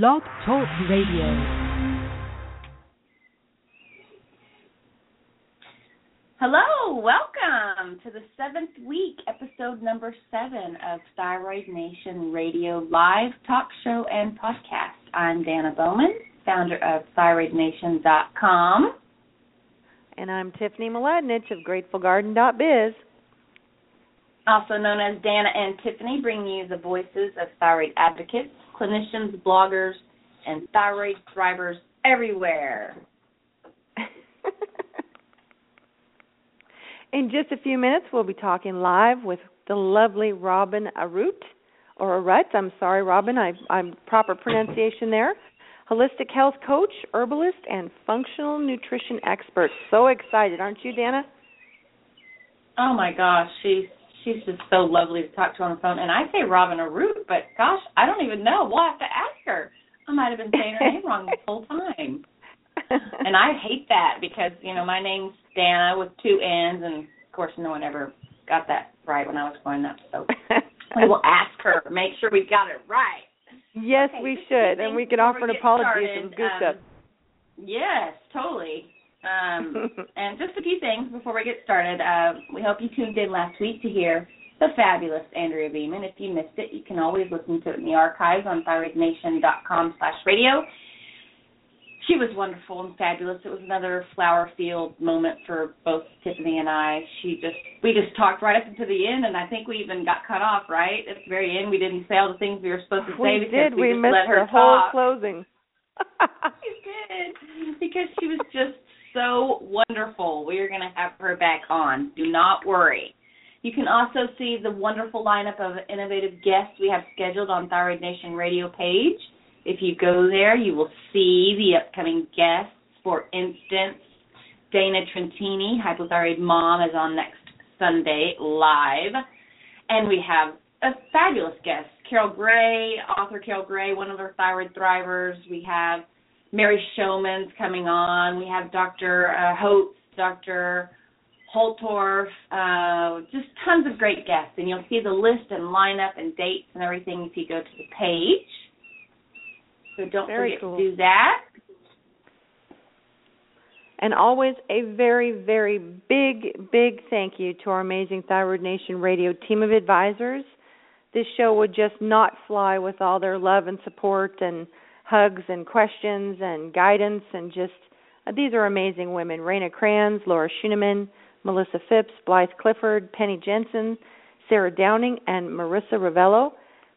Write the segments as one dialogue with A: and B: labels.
A: Blog Talk Radio.
B: Hello, welcome to the seventh week, episode number seven of Thyroid Nation Radio live talk show and podcast. I'm Danna Bowman, founder of ThyroidNation.com.
C: And I'm Tiffany Mladinich of GratefulGarden.biz.
B: Also known as Danna and Tiffany, bringing you the voices of thyroid advocates, clinicians, bloggers, and thyroid thrivers everywhere.
C: In just a few minutes, we'll be talking live with the lovely Robin Arutt, or Arutt. I'm sorry, Robin. I, I'm proper pronunciation there. Holistic health coach, herbalist, and functional nutrition expert. So excited, aren't you, Danna?
B: Oh my gosh, she's she's just so lovely to talk to on the phone. And I say Robin Arutt, but gosh, I don't even know. We'll have to ask her. I might have been saying her name wrong this whole time. and I hate that because you know my name's Danna with two N's, and of course no one ever got that right when I was growing up. So we will ask her, make sure we got it right.
C: Yes,
B: Okay,
C: we should, and we can offer an apology
B: started.
C: if it was goofed
B: Um,
C: up.
B: Yes, totally. Um, and just a few things before we get started. Uh, we hope you tuned in last week to hear the fabulous Andrea Beaman. If you missed it, you can always listen to it in the archives on thyroidnation.com slash radio. She was wonderful and fabulous. It was another flower field moment for both Tiffany and I. She just we just talked right up until the end and I think we even got cut off, right? At the very end we didn't say all the things we were supposed to say
C: we
B: because
C: did.
B: we,
C: We
B: just
C: missed
B: let her
C: the whole
B: talk.
C: closing.
B: We did because she was just so wonderful. We are going to have her back on. Do not worry. You can also see the wonderful lineup of innovative guests we have scheduled on Thyroid Nation radio page. If you go there, you will see the upcoming guests. For instance, Dana Trentini, hypothyroid mom, is on next Sunday live. And we have a fabulous guest, Carol Gray, author Carol Gray, one of our thyroid thrivers. We have Mary Shomon's coming on. We have Dr. Uh, Holtz, Dr. Holtorf, uh, just tons of great guests. And you'll see the list and lineup and dates and everything if you go to the page. So don't
C: Very
B: forget
C: cool.
B: to do that.
C: And always a very, very big, big thank you to our amazing Thyroid Nation radio team of advisors. This show would just not fly with all their love and support and hugs and questions and guidance and just uh, these are amazing women. Raina Kranz, Laura Schuneman, Melissa Phipps, Blythe Clifford, Penny Jensen, Sarah Downing, and Marissa Ravello.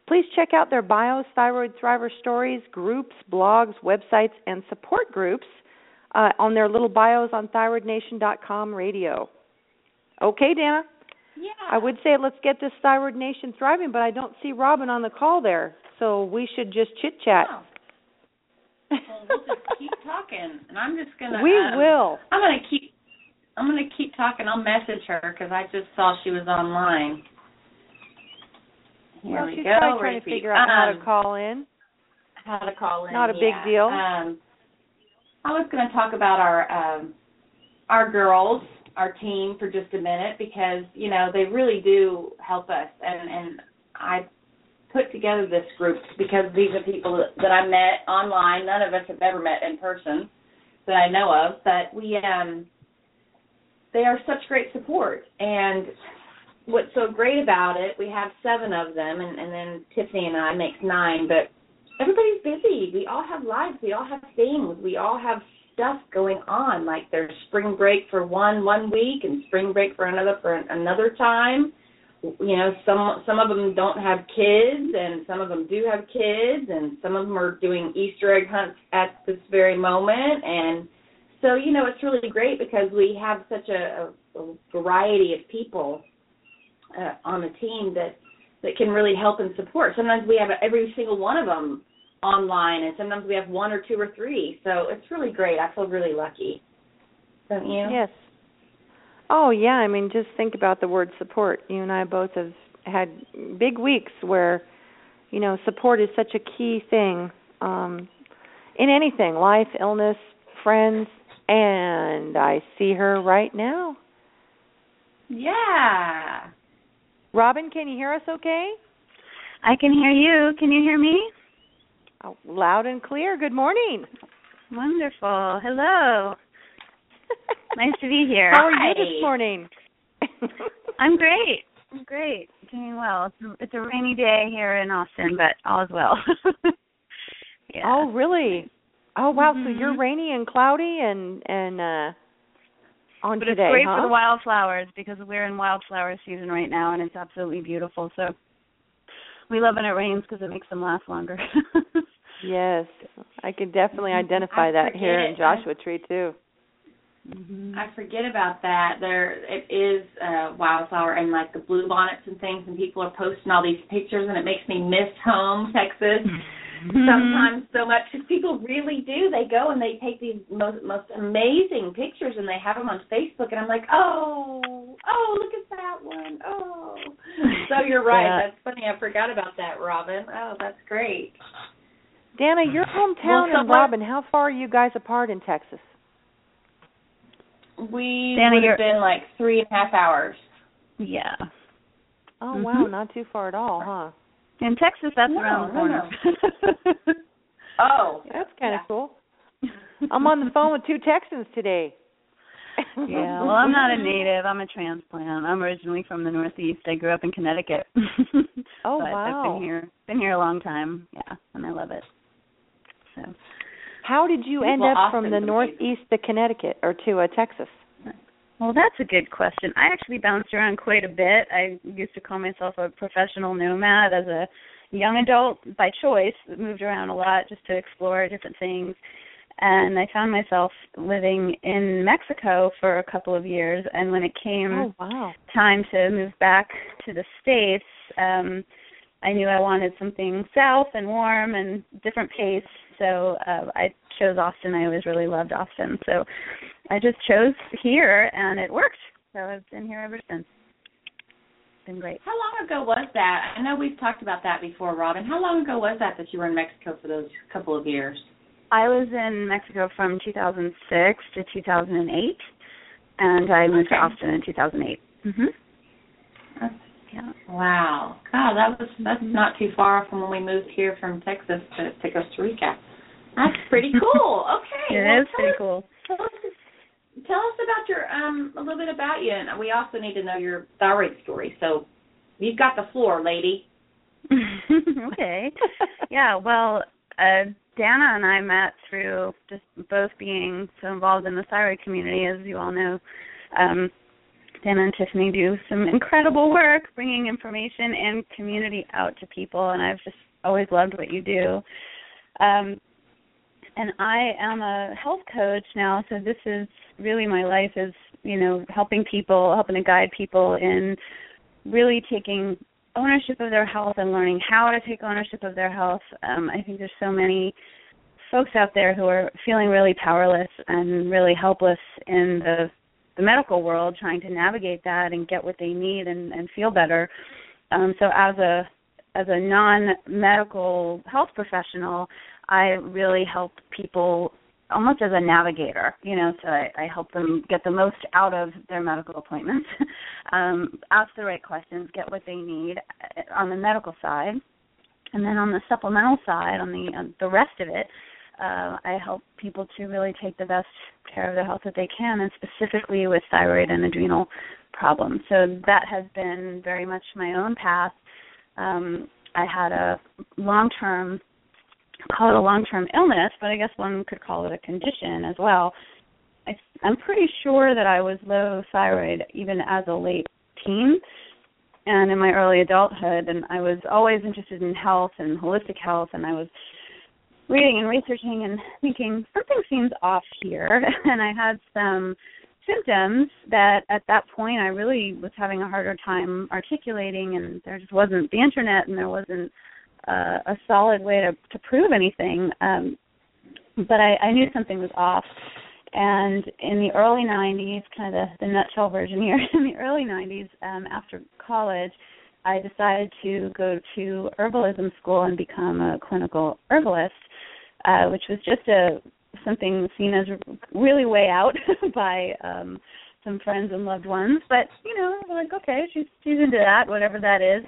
C: Please check out their bios, Thyroid Thriver stories, groups, blogs, websites, and support groups uh, on their little bios on thyroidnation.com radio. Okay, Danna?
B: Yeah.
C: I would say let's get this Thyroid Nation thriving, but I don't see Robin on the call there, so we should just chit chat.
B: Oh. Well, we'll just keep talking, and I'm just gonna.
C: We
B: um,
C: will.
B: I'm gonna keep. I'm gonna keep talking. I'll message her because I just saw she was online. Here
C: well,
B: we
C: she's
B: go.
C: probably trying to figure out how
B: Um,
C: to call in.
B: How to call in?
C: Not a big deal.
B: Um, I was going to talk about our um, our girls, our team, for just a minute because you know they really do help us, and and I put together this group because these are people that, I met online. None of us have ever met in person that I know of, but we um they are such great support and what's so great about it, we have seven of them and, and then Tiffany and I makes nine, but everybody's busy. We all have lives, we all have things, we all have stuff going on. Like there's spring break for one one week and spring break for another for another time you know some some of them don't have kids and some of them do have kids and some of them are doing easter egg hunts at this very moment and so you know it's really great because we have such a, a, variety of people uh, on the team that that can really help and support sometimes we have every single one of them online, and sometimes we have one or two or three. So it's really great. I feel really lucky. Don't you?
C: Yes. Oh yeah, I mean just think about the word support. You and I both have had big weeks where you know, support is such a key thing um in anything, life, illness, friends, and I see her right now.
B: Yeah.
C: Robin, can you hear us okay?
D: I can hear you. Can you hear me?
C: Oh, loud and clear. Good morning.
D: Wonderful. Hello. nice to be here.
C: How are
B: Hi.
C: you this morning?
D: I'm great. I'm great. Doing well. It's a, it's a rainy day here in Austin, but all is well. yeah.
C: Oh, really? Oh, wow. So
D: Mhm.
C: you're rainy and cloudy and and uh on
D: but
C: today,
D: it's great
C: huh?
D: for the wildflowers because we're in wildflower season right now, and it's absolutely beautiful. So we love when it rains because it makes them last longer.
C: Yes, I can definitely identify
B: I
C: that here
B: forget.
C: in Joshua Tree too.
D: Hmm
B: I forget about that. There, it is uh, wildflower and like the blue bonnets and things, and people are posting all these pictures, and it makes me miss home, Texas.
D: Mm-hmm.
B: Sometimes so much because people really do. They go and they take these most most amazing pictures, and they have them on Facebook, and I'm like, oh, oh, look at that one. Oh, so you're right.
C: Yeah.
B: That's funny. I forgot about that, Robin. Oh, that's great.
C: Danna, your hometown
B: Well,
C: and Robin, how far are you guys apart in Texas?
B: We
D: Danna,
B: would
D: you're-
B: have been like three and a half hours.
D: Yeah.
C: Oh
D: Mhm.
C: wow, not too far at all, huh?
D: In Texas, that's
B: No,
D: around the
B: no,
D: corner.
B: Oh,
C: That's kind of
B: yeah.
C: cool. I'm on the phone with two Texans today.
D: Yeah, well, I'm not a native. I'm a transplant. I'm originally from the Northeast. I grew up in Connecticut.
C: Oh,
D: but I've
C: wow.
D: been here been here a long time. Yeah, and I love it. So
C: How did you end up from the. Northeast to Connecticut or to uh, Texas?
D: Well, that's a good question. I actually bounced around quite a bit. I used to call myself a professional nomad as a young adult by choice. Moved around a lot just to explore different things. And I found myself living in Mexico for a couple of years. And when it came
C: Oh wow.
D: time to move back to the states, um, I knew I wanted something south and warm and different pace. So uh, I chose Austin. I always really loved Austin. So I just chose here, and it worked. So I've been here ever since. It's Been great.
B: How long ago was that? I know we've talked about that before, Robin. How long ago was that that you were in Mexico for those couple of years?
D: I was in Mexico from 2006 to 2008, and I moved to Austin in 2008. Mhm.
B: That's,
D: Yeah.
B: wow. God, that was that's not too far from when we moved here from Texas to, to Costa Rica. That's pretty cool. Okay.
D: It
B: well,
D: is
B: tell
D: pretty
B: us,
D: cool.
B: Tell us, tell us about your um a little bit about you, and we also need to know your thyroid story. So, you've got the floor, lady.
D: okay. Yeah, well, uh Danna and I met through just both being so involved in the thyroid community, as you all know. Um, Danna and Tiffany do some incredible work bringing information and community out to people, and I've just always loved what you do. Um, and I am a health coach now, so this is really my life is, you know, helping people, helping to guide people in really taking ownership of their health and learning how to take ownership of their health. Um, I think there's so many folks out there who are feeling really powerless and really helpless in the the medical world trying to navigate that and get what they need and, and feel better. Um, so as a as a non medical health professional, I really help people almost as a navigator, you know, so I, I help them get the most out of their medical appointments, um, ask the right questions, get what they need uh, on the medical side, and then on the supplemental side, on the on the rest of it, uh, I help people to really take the best care of their health that they can, and specifically with thyroid and adrenal problems. So that has been very much my own path. Um, I had a long-term call it a long-term illness, but I guess one could call it a condition as well. I, I'm pretty sure that I was low thyroid even as a late teen and in my early adulthood, and I was always interested in health and holistic health, and I was reading and researching and thinking something seems off here, and I had some symptoms that at that point I really was having a harder time articulating, and there just wasn't the internet, and there wasn't uh, a solid way to to prove anything. Um, but I, I knew something was off. And in the early 90s, kind of the, the nutshell version here, in the early 90s, um, after college, I decided to go to herbalism school and become a clinical herbalist, uh, which was just a something seen as really way out by um some friends and loved ones. But you know, like okay, she's she's into that, whatever that is.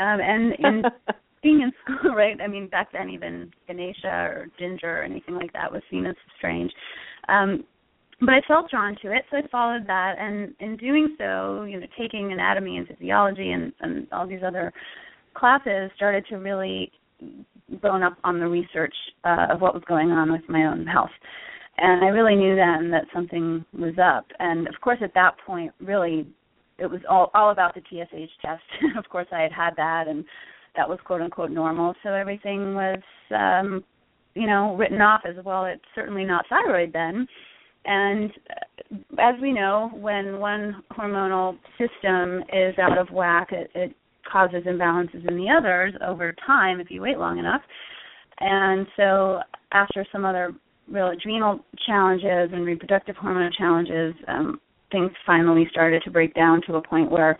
D: Um, and in being in school, right? I mean, back then even echinacea or ginger or anything like that was seen as strange. Um, but I felt drawn to it, so I followed that. And in doing so, you know, taking anatomy and physiology and, and all these other classes, started to really bone up on the research uh, of what was going on with my own health. And I really knew then that something was up. And of course, at that point, really, it was all all about the TSH test. of course, I had had that, and that was quote unquote normal. So everything was, um, you know, written off as well. It's certainly not thyroid then. And uh, as we know, when one hormonal system is out of whack, it, it causes imbalances in the others over time if you wait long enough. And so after some other real adrenal challenges and reproductive hormone challenges, um, things finally started to break down to a point where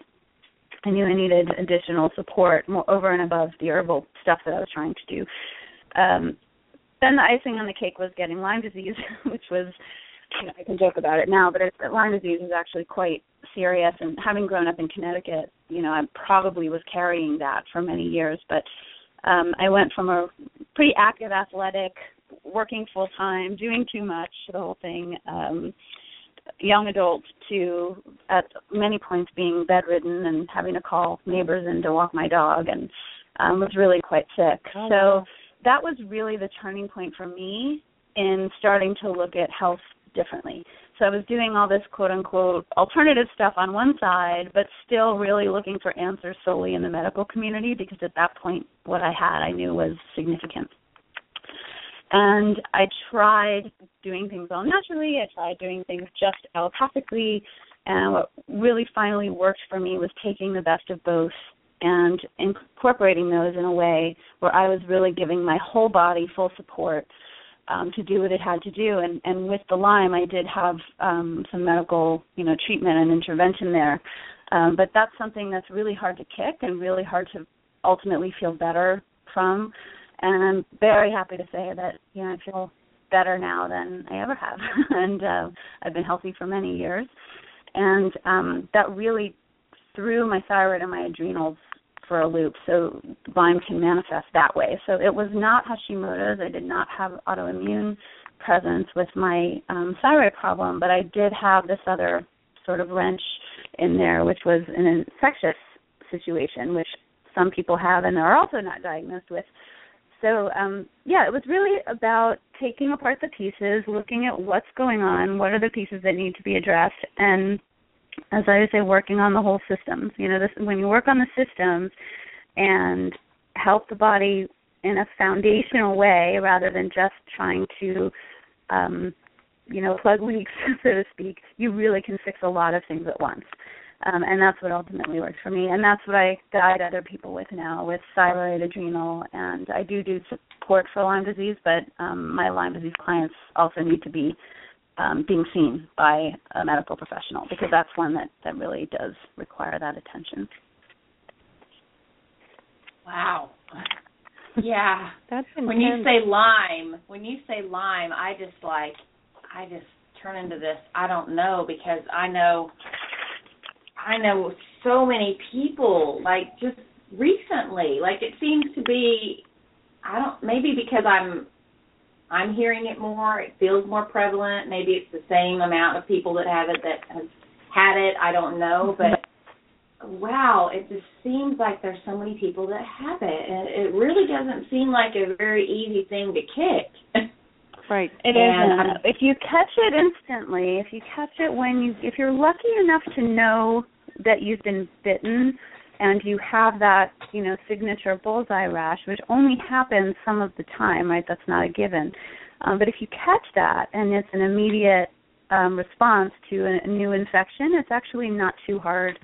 D: I knew I needed additional support more over and above the herbal stuff that I was trying to do. Um, then the icing on the cake was getting Lyme disease, which was, you know, I can joke about it now, but it, Lyme disease is actually quite serious. And having grown up in Connecticut, you know, I probably was carrying that for many years. But um, I went from a pretty active, athletic, working full time, doing too much, the whole thing. Um, young adult to at many points being bedridden and having to call neighbors in to walk my dog and um was really quite sick. Oh, so wow. that was really the turning point for me in starting to look at health differently. So I was doing all this quote unquote alternative stuff on one side, but still really looking for answers solely in the medical community because at that point what I had I knew was significant. And I tried doing things all naturally. I tried doing things just allopathically. And what really finally worked for me was taking the best of both and incorporating those in a way where I was really giving my whole body full support um, to do what it had to do. And, and with the Lyme, I did have um, some medical, you know, treatment and intervention there. Um, but that's something that's really hard to kick and really hard to ultimately feel better from and I'm very happy to say that you know I feel better now than I ever have, and uh, I've been healthy for many years, and um, that really threw my thyroid and my adrenals for a loop. So Lyme can manifest that way. So it was not Hashimoto's. I did not have autoimmune presence with my um, thyroid problem, but I did have this other sort of wrench in there, which was an infectious situation, which some people have and are also not diagnosed with so um, yeah, it was really about taking apart the pieces, looking at what's going on, what are the pieces that need to be addressed, and as I say, working on the whole systems. You know, this when you work on the systems and help the body in a foundational way rather than just trying to um you know plug leaks so to speak you really can fix a lot of things at once um, and that's what ultimately works for me. And that's what I guide other people with now with thyroid, adrenal, and I do do support for Lyme disease, but um, my Lyme disease clients also need to be um, being seen by a medical professional because that's one that, that really does require that attention.
B: Wow. Yeah.
C: That's
B: intense. when you say Lyme, when you say Lyme, I just like I just turn into this I don't know because I know I know so many people, like just recently. Like it seems to be I don't maybe because I'm I'm hearing it more, it feels more prevalent. Maybe it's the same amount of people that have it that has had it, I don't know, but wow, it just seems like there's so many people that have it and it really doesn't seem like a very easy thing to kick.
C: Right.
D: It and If you catch it instantly, if you catch it when you if you're lucky enough to know that you've been bitten and you have that, you know, signature bullseye rash, which only happens some of the time, right? That's not a given. Um, but if you catch that and it's an immediate um, response to a, new infection, it's actually not too hard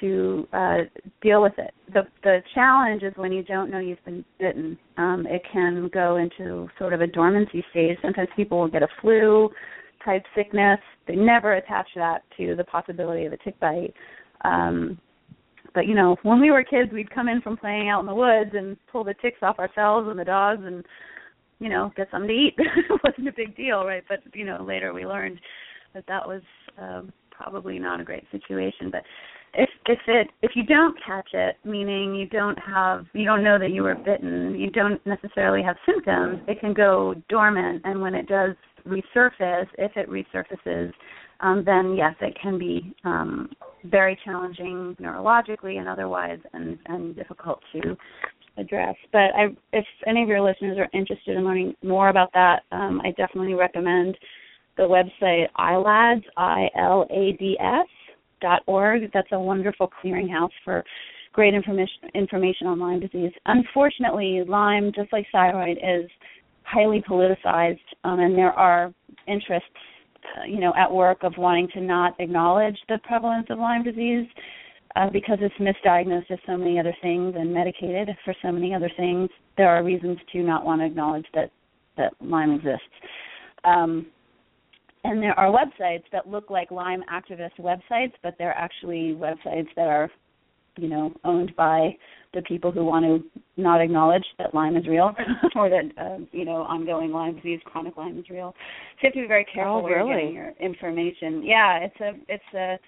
D: to uh, deal with it. The the challenge is when you don't know you've been bitten. Um, it can go into sort of a dormancy stage. Sometimes people will get a flu type sickness. They never attach that to the possibility of a tick bite. Um, but you know, when we were kids, we'd come in from playing out in the woods and pull the ticks off ourselves and the dogs, and you know, get something to eat. it wasn't a big deal, right? But you know, later we learned that that was um, probably not a great situation. But if if it if you don't catch it, meaning you don't have you don't know that you were bitten, you don't necessarily have symptoms, it can go dormant, and when it does resurface, if it resurfaces, um, then yes, it can be um, very challenging neurologically and otherwise, and and difficult to address. But I, if any of your listeners are interested in learning more about that, um, I definitely recommend the website ILADS, I L A D S dot org. That's a wonderful clearinghouse for great information information on Lyme disease. Unfortunately, Lyme, just like thyroid, is highly politicized, um, and there are interests, you know, at work of wanting to not acknowledge the prevalence of Lyme disease. Uh, because it's misdiagnosed as so many other things and medicated for so many other things, there are reasons to not want to acknowledge that that Lyme exists. Um, and there are websites that look like Lyme activist websites, but they're actually websites that are, you know, owned by the people who want to not acknowledge that Lyme is real, or that uh, you know ongoing Lyme disease, chronic Lyme is real. So you have to be very careful
C: oh,
D: where
C: really?
D: you're getting your information. Yeah, it's a it's a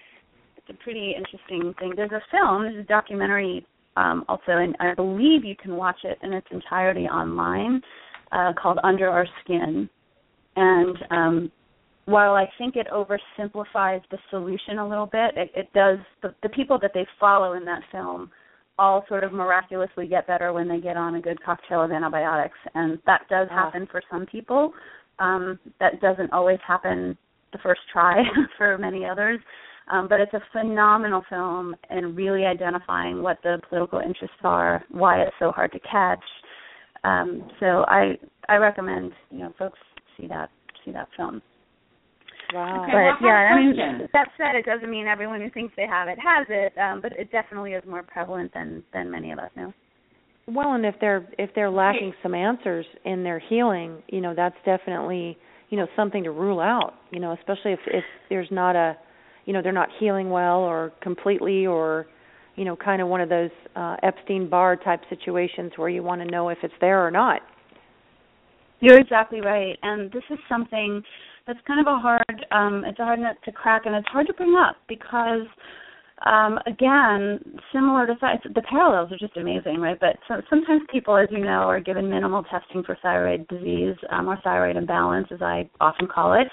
D: it's a pretty interesting thing. There's a film, there's a documentary um, also, and I believe you can watch it in its entirety online, uh, called Under Our Skin, and um, while I think it oversimplifies the solution a little bit, it, it does. The, the people that they follow in that film all sort of miraculously get better when they get on a good cocktail of antibiotics, and that does happen for some people. Um, that doesn't always happen the first try for many others. Um, but it's a phenomenal film and really identifying what the political interests are, why it's so hard to catch. Um, so I I recommend you know folks see that see that film.
C: Wow.
B: Okay,
D: but
B: well, I
D: yeah,
B: a
D: I mean that said, it doesn't mean everyone who thinks they have it has it, um, but it definitely is more prevalent than than many of us know.
C: Well, and if they're if they're lacking some answers in their healing, you know, that's definitely you know something to rule out. You know, especially if if there's not a, you know, they're not healing well or completely or, you know, kind of one of those uh, Epstein Barr type situations where you want to know if it's there or not.
D: You're exactly right, and this is something that's kind of a hard um, it's a hard nut to crack, and it's hard to bring up because um, again, similar to the parallels are just amazing, right? But so, sometimes people, as you know, are given minimal testing for thyroid disease um, or thyroid imbalance, as I often call it.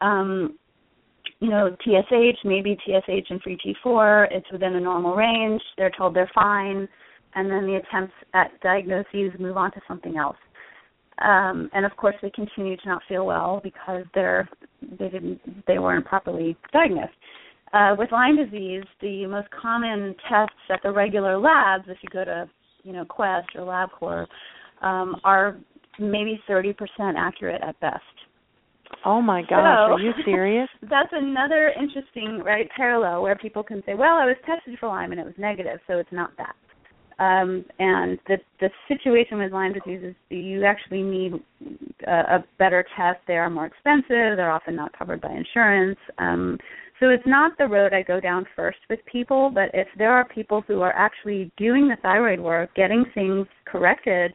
D: Um, you know, TSH, maybe TSH and free T4, it's within a normal range. They're told they're fine, and then the attempts at diagnoses move on to something else. Um, and of course, they continue to not feel well because they're they didn't they weren't properly diagnosed. Uh, with Lyme disease, the most common tests at the regular labs, if you go to you know Quest or LabCorp, um, are maybe 30% accurate at best.
C: Oh my gosh,
D: So-
C: are you serious?
D: That's another interesting right parallel where people can say, "Well, I was tested for Lyme and it was negative, so it's not that." Um, and the the situation with Lyme disease is you actually need a, a better test. They are more expensive. They're often not covered by insurance. Um, so it's not the road I go down first with people. But if there are people who are actually doing the thyroid work, getting things corrected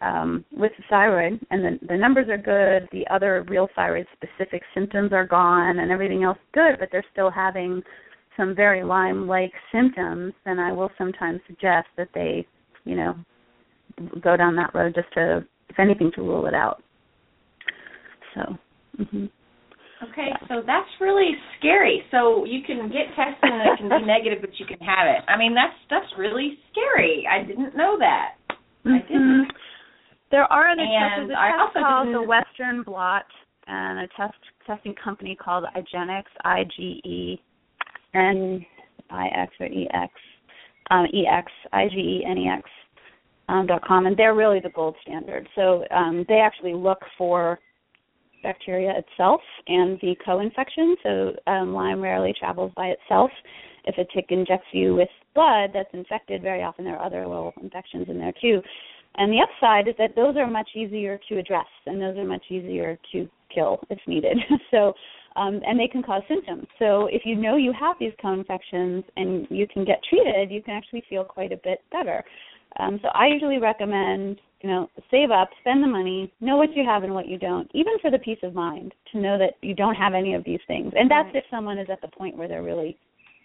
D: um, with the thyroid, and the, the numbers are good, the other real thyroid specific symptoms are gone, and everything else good, but they're still having some very Lyme like symptoms, then I will sometimes suggest that they, you know, go down that road just to, if anything, to rule it out. So, hmm
B: Okay, so that's really scary. So you can get tested and it can be negative, but you can have it. I mean, that's that's really scary. I didn't know that. I didn't.
D: There are other
B: And
D: tests. There's a
B: I
D: test called the
B: didn't-
D: Western Blot, and a test testing company called IGeneX, I G E N I X or E X, um, E X I G E N E X um, dot com, and they're really the gold standard. So um, they actually look for bacteria itself and the co-infection. So um, Lyme rarely travels by itself. If a tick injects you with blood that's infected, very often there are other little infections in there too. And the upside is that those are much easier to address and those are much easier to kill if needed. so um, and they can cause symptoms. So if you know you have these co-infections and you can get treated, you can actually feel quite a bit better. Um, so I usually recommend, you know, save up, spend the money, know what you have and what you don't, even for the peace of mind to know that you don't have any of these things. And that's right. if someone is at the point where they're really,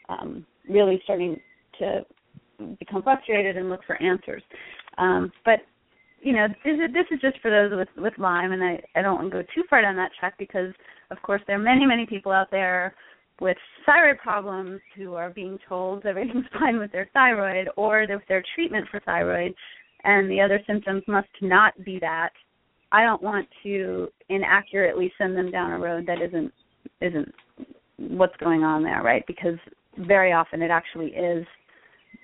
D: um, really starting to become frustrated and look for answers. Um, but you know, this is, just for those with with Lyme, and I I don't want to go too far down that track because, of course, there are many many people out there with thyroid problems who are being told everything's fine with their thyroid or with their treatment for thyroid and the other symptoms must not be that. I don't want to inaccurately send them down a road that isn't isn't what's going on there right? Because very often it actually is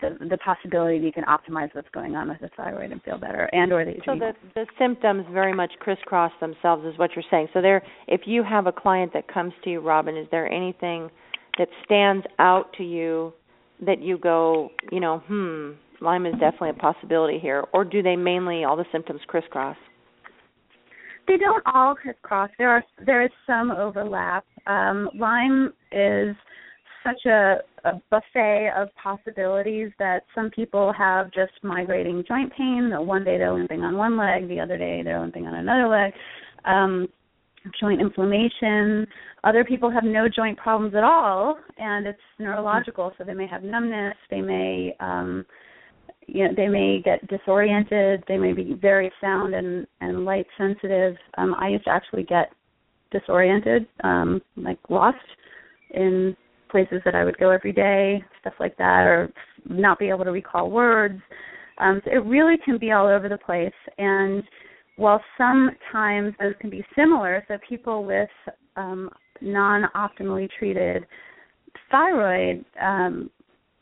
D: the the possibility that you can optimize what's going on with the thyroid and feel better and or the
C: so the the symptoms very much crisscross themselves is what you're saying. So there if you have a client that comes to you robin is there anything that stands out to you that you go you know hmm lyme is definitely a possibility here? Or do they mainly all the symptoms crisscross?
D: They don't all crisscross. There are there is some overlap. Um lyme is such a, a buffet of possibilities that some people have just migrating joint pain. One day they're limping on one leg, the other day they're limping on another leg. Um, joint inflammation. Other people have no joint problems at all, and it's neurological. So they may have numbness. They may, um, you know, they may get disoriented. They may be very sound and and light sensitive. Um, I used to actually get disoriented, um, like lost in places that I would go every day, stuff like that, or not be able to recall words. Um, so it really can be all over the place. And while sometimes those can be similar, so people with um, non optimally treated thyroid um,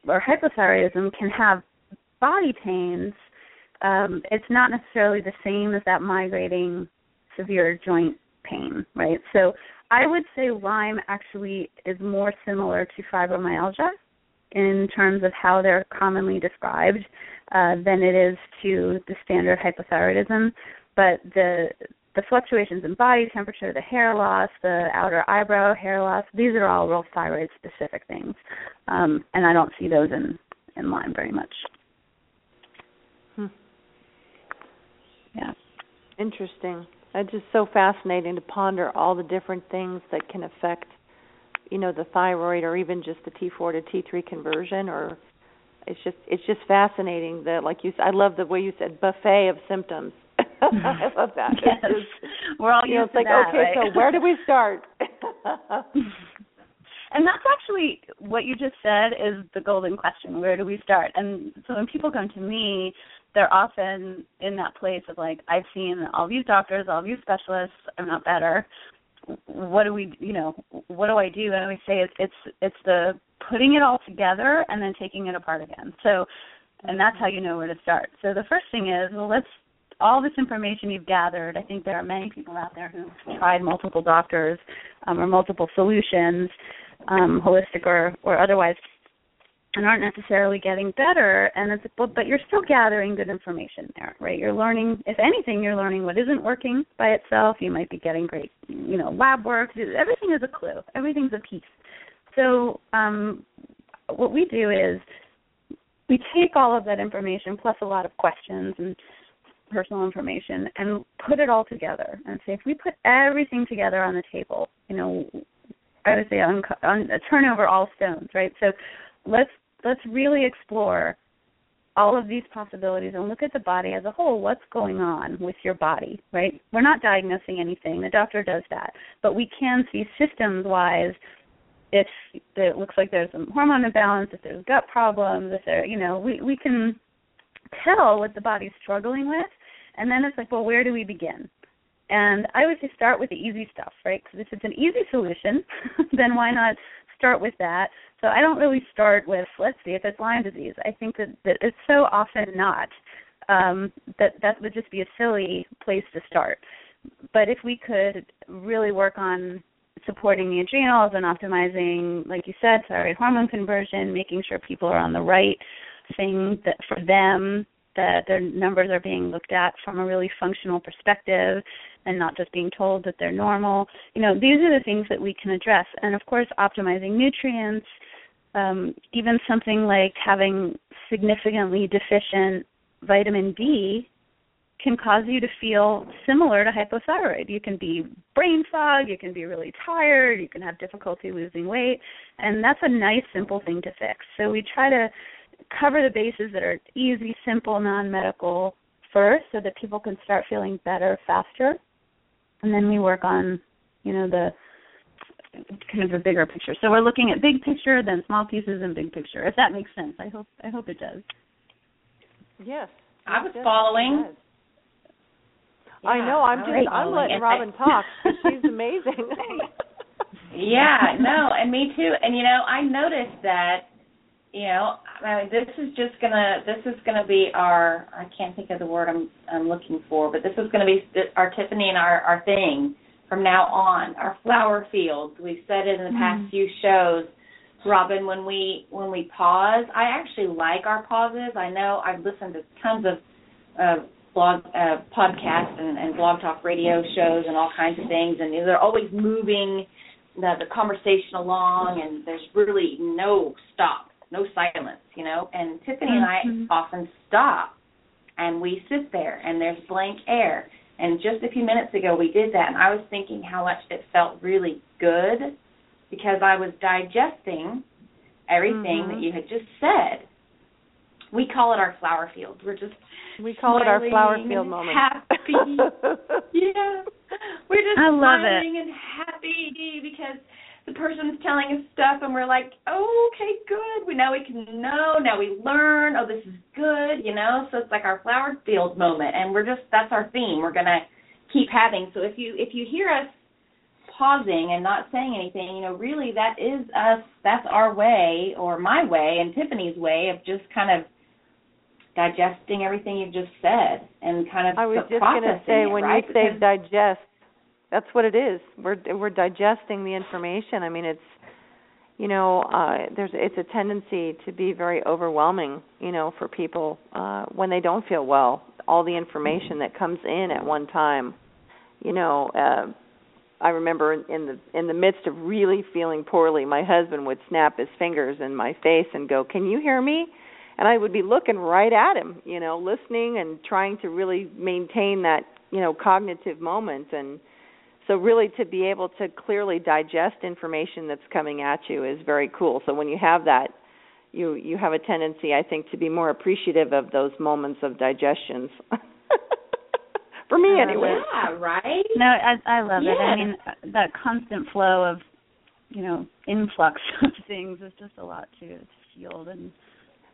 D: or hypothyroidism can have body pains, um, it's not necessarily the same as that migrating severe joint pain, right? So I would say Lyme actually is more similar to fibromyalgia in terms of how they're commonly described uh, than it is to the standard hypothyroidism. But the the fluctuations in body temperature, the hair loss, the outer eyebrow hair loss, these are all real thyroid specific things. Um, and I don't see those in, in Lyme very much.
C: Hmm.
D: Yeah.
C: Interesting. It's just so fascinating to ponder all the different things that can affect, you know, the thyroid or even just the T4 to T3 conversion. Or it's just it's just fascinating that, like you I love the way you said buffet of symptoms. I love that.
D: Yes.
C: Just,
D: We're all
C: you know, it's like
D: that,
C: okay,
D: right?
C: so where do we start?
D: and that's actually what you just said is the golden question where do we start and so when people come to me they're often in that place of like I've seen all these doctors, all these specialists, I'm not better. What do we, you know, what do I do? And I always say it's it's it's the putting it all together and then taking it apart again. So, and that's how you know where to start. So the first thing is, well, let's all this information you've gathered. I think there are many people out there who've tried multiple doctors um, or multiple solutions, um, holistic or or otherwise, and aren't necessarily getting better and it's but, but you're still gathering good information there right? You're learning if anything you're learning what isn't working by itself. You might be getting great you know lab work. Everything is a clue. Everything's a piece. So um what we do is we take all of that information plus a lot of questions and personal information and put it all together and say if we put everything together on the table you know i would say on, on turn over all stones right? So let's let's really explore all of these possibilities and look at the body as a whole. What's going on with your body, right? We're not diagnosing anything. The doctor does that. But we can see systems wise if it looks like there's some hormone imbalance, if there's gut problems, if there, you know, we, we can tell what the body's struggling with. And then it's like, well, where do we begin? And I would say start with the easy stuff, right? Because if it's an easy solution, then why not start with that. So I don't really start with let's see if it's Lyme disease. I think that, that it's so often not um, that that would just be a silly place to start. but if we could really work on supporting the adrenals and optimizing, like you said, thyroid hormone conversion, making sure people are on the right thing that for them that their numbers are being looked at from a really functional perspective and not just being told that they're normal. You know, these are the things that we can address. And of course, optimizing nutrients, um, even something like having significantly deficient vitamin D can cause you to feel similar to hypothyroid. You can be brain fog, you can be really tired, you can have difficulty losing weight, and that's a nice simple thing to fix. So we try to cover the bases that are easy, simple, non-medical first so that people can start feeling better faster. And then we work on, you know, the kind of a bigger picture. So we're looking at big picture, then small pieces and big picture. If that makes sense. I hope I hope it does.
C: Yes.
B: I was following.
C: Yeah, I know. I'm just I'm letting Robin talk. She's amazing.
B: yeah, no, and me too. And you know, I noticed that you know, I mean, this is just gonna this is gonna be our I can't think of the word I'm I'm looking for, but this is gonna be our Tiffany and our our thing from now on. Our flower fields. We've said it in the past mm. few shows. Robin, when we when we pause, I actually like our pauses. I know I've listened to tons of uh, blog uh, podcasts and, and blog talk radio shows and all kinds of things, and they're always moving the, the conversation along, and there's really no stop, no silence, you know. And Tiffany and I mm-hmm. often stop, and we sit there, and there's blank air. And just a few minutes ago, we did that, and I was thinking how much it felt really good because I was digesting everything mm-hmm. that you had just said. We call it our flower field. We're just
C: we call it our flower field moment.
B: Happy. yeah. We're just I love smiling it. and happy because the person's telling us stuff and we're like, oh, okay, good. We now we can know. Now we learn. Oh, this is good. You know. So it's like our flower field moment, and we're just that's our theme. We're gonna keep having. So if you if you hear us pausing and not saying anything, you know, really that is us. That's our way or my way and Tiffany's way of just kind of digesting everything you've just said and kind of
C: I was just going to say when
B: right?
C: you say because digest, that's what it is. We're we're digesting the information. I mean, it's you know, uh there's it's a tendency to be very overwhelming, you know, for people uh when they don't feel well. All the information that comes in at one time. You know, uh I remember in the in the midst of really feeling poorly, my husband would snap his fingers in my face and go, "Can you hear me?" and I would be looking right at him, you know, listening and trying to really maintain that, you know, cognitive moment and so really to be able to clearly digest information that's coming at you is very cool. So when you have that you you have a tendency I think to be more appreciative of those moments of digestions. For me oh, anyway.
B: Yeah, right?
D: No, I I love it. I mean that constant flow of you know, influx of things is just a lot to, to feel and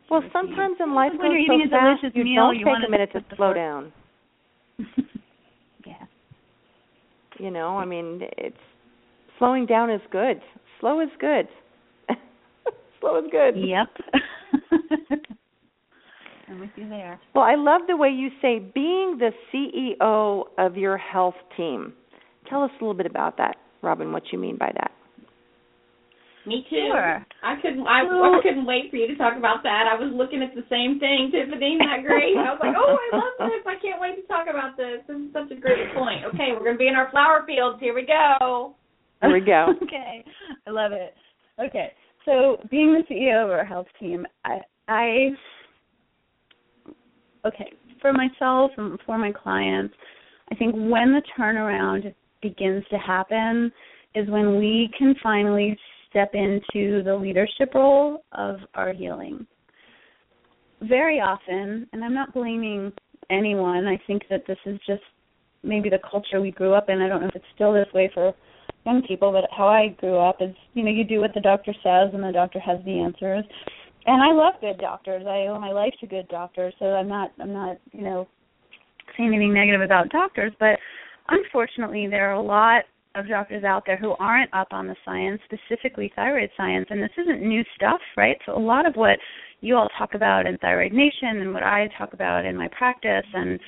C: well, sometimes in life
D: when
C: you're
D: eating
C: so
D: a
C: fast,
D: delicious
C: you
D: meal,
C: don't
D: you
C: take a minute to slow down. You know, I mean, it's slowing down is good. Slow is good. Slow is good.
D: Yep. I'm with you there.
C: Well, I love the way you say being the CEO of your health team. Tell us a little bit about that, Robin, what you mean by that.
B: Me too.
D: Sure.
B: I couldn't. I, I couldn't wait for you to talk about that. I was looking at the same thing, Tiffany. Isn't that great? I was like, oh, I love this. I can't wait to talk about this. This is such a great point. Okay, we're going to be in our flower fields. Here we go.
C: Here we go.
D: okay, I love it. Okay, so being the CEO of our health team, I, I, okay, for myself and for my clients, I think when the turnaround begins to happen is when we can finally step into the leadership role of our healing. Very often, and I'm not blaming anyone, I think that this is just maybe the culture we grew up in. I don't know if it's still this way for young people, but how I grew up is, you know, you do what the doctor says and the doctor has the answers. And I love good doctors. I owe my life to good doctors, so I'm not I'm not, you know, saying anything negative about doctors, but unfortunately there are a lot of doctors out there who aren't up on the science, specifically thyroid science, and this isn't new stuff, right? So a lot of what you all talk about in Thyroid Nation and what I talk about in my practice and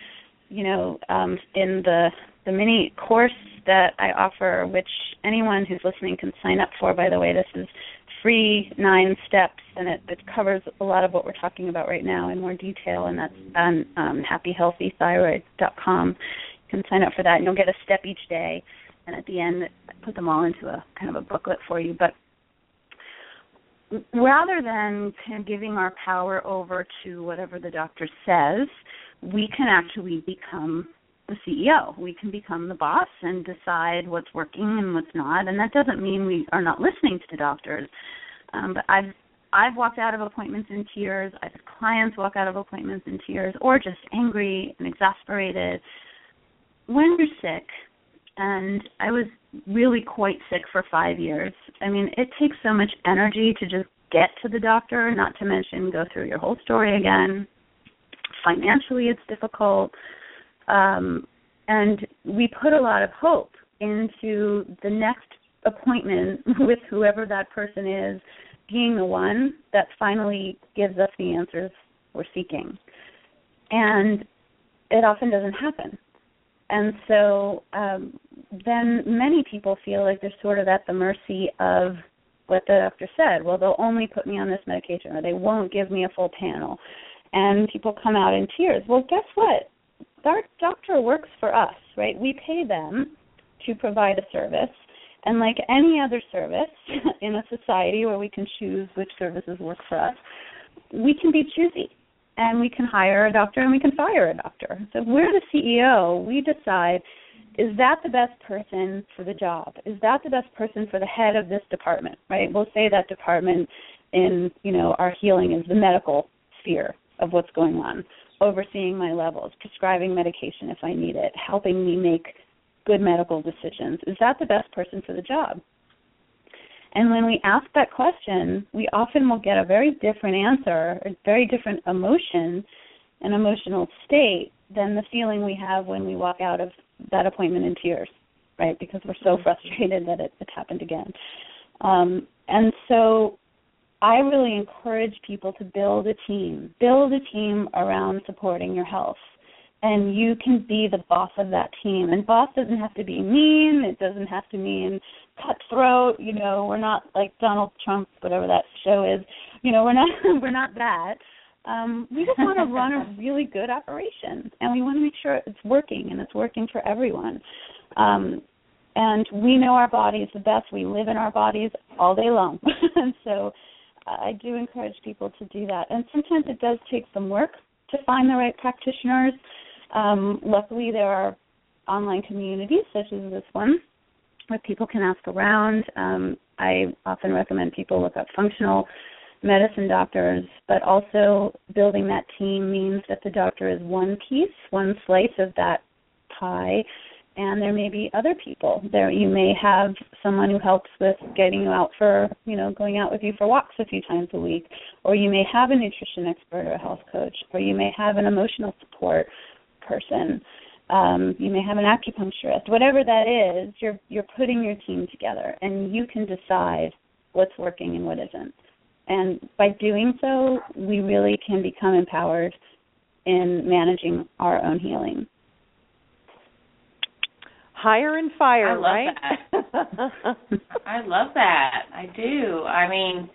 D: you know, um, in the the mini course that I offer, which anyone who's listening can sign up for. By the way, this is free nine steps, and it, it covers a lot of what we're talking about right now in more detail, and that's on um, happyhealthythyroid.com. You can sign up for that, and you'll get a step each day. And at the end, put them all into a kind of a booklet for you. But rather than kind of giving our power over to whatever the doctor says, we can actually become the CEO. We can become the boss and decide what's working and what's not. And that doesn't mean we are not listening to the doctors. Um, but I've I've walked out of appointments in tears. I've had clients walk out of appointments in tears, or just angry and exasperated. When you're sick, and I was really quite sick for five years. I mean, it takes so much energy to just get to the doctor, not to mention go through your whole story again. Financially, it's difficult. Um, and we put a lot of hope into the next appointment with whoever that person is being the one that finally gives us the answers we're seeking. And it often doesn't happen. And so um, then many people feel like they're sort of at the mercy of what the doctor said. Well, they'll only put me on this medication, or they won't give me a full panel. And people come out in tears. Well, guess what? our doctor works for us, right? We pay them to provide a service. And like any other service in a society where we can choose which services work for us, we can be choosy and we can hire a doctor and we can fire a doctor. So if we're the CEO, we decide is that the best person for the job? Is that the best person for the head of this department, right? We'll say that department in, you know, our healing is the medical sphere of what's going on overseeing my levels, prescribing medication if I need it, helping me make good medical decisions. Is that the best person for the job? And when we ask that question, we often will get a very different answer, a very different emotion, an emotional state than the feeling we have when we walk out of that appointment in tears, right? Because we're so frustrated that it, it happened again. Um, and so I really encourage people to build a team. Build a team around supporting your health. And you can be the boss of that team. And boss doesn't have to be mean. It doesn't have to mean cutthroat. You know, we're not like Donald Trump, whatever that show is. You know, we're not we're not that. Um, we just want to run a really good operation, and we want to make sure it's working and it's working for everyone. Um, and we know our bodies the best. We live in our bodies all day long, and so I do encourage people to do that. And sometimes it does take some work to find the right practitioners. Um, luckily, there are online communities such as this one where people can ask around. Um, I often recommend people look up functional medicine doctors, but also building that team means that the doctor is one piece, one slice of that pie, and there may be other people there you may have someone who helps with getting you out for you know going out with you for walks a few times a week or you may have a nutrition expert or a health coach or you may have an emotional support person um, you may have an acupuncturist whatever that is you're you're putting your team together and you can decide what's working and what isn't and by doing so we really can become empowered in managing our own healing
C: hire and fire,
B: I love
C: right?
B: That. I love that. I do. I mean,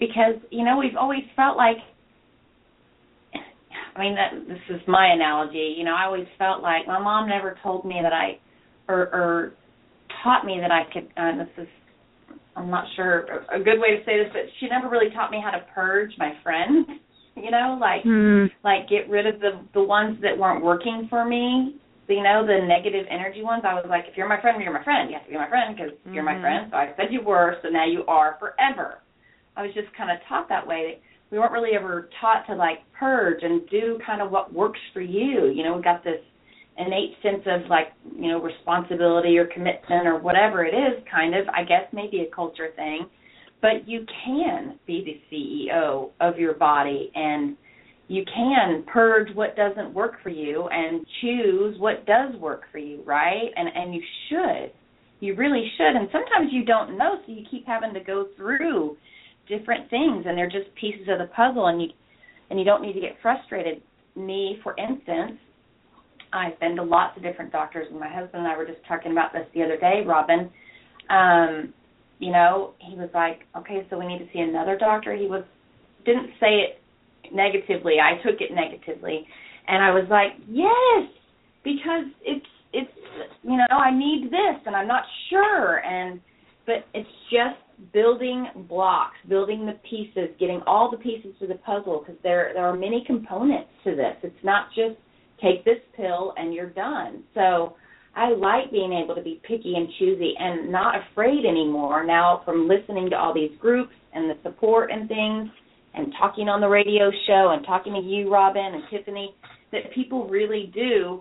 B: because you know we've always felt like. I mean, that this is my analogy. You know, I always felt like my mom never told me that I, or, or taught me that I could. Uh, this is, I'm not sure a good way to say this, but she never really taught me how to purge my friends. You know, like
D: mm.
B: like get rid of the the ones that weren't working for me you know, the negative energy ones, I was like, if you're my friend, you're my friend. You have to be my friend because mm-hmm. you're my
C: Mm-hmm.
B: friend. So I said you were, so now you are forever. I was just kind of taught that way. We weren't really ever taught to like purge and do kind of what works for you. You know, we got this innate sense of like, you know, responsibility or commitment or whatever it is, kind of, I guess maybe a culture thing. But you can be the CEO of your body and you can purge what doesn't work for you and choose what does work for you, right? And and you should. You really should. And sometimes you don't know, so you keep having to go through different things and they're just pieces of the puzzle and you and you don't need to get frustrated. Me, for instance, I've been to lots of different doctors, and my husband and I were just talking about this the other day, Robin. Um, you know, he was like, "Okay, so we need to see another doctor." He was didn't say it negatively. I took it negatively, and I was like, "Yes, because it's it's you know I need this, and I'm not sure, and but it's just building blocks, building the pieces, getting all the pieces to the puzzle because there there are many components to this. It's not just take this pill and you're done. So I like being able to be picky and choosy and not afraid anymore now from listening to all these groups and the support and things and talking on the radio show and talking to you, Robin and Tiffany, that people really do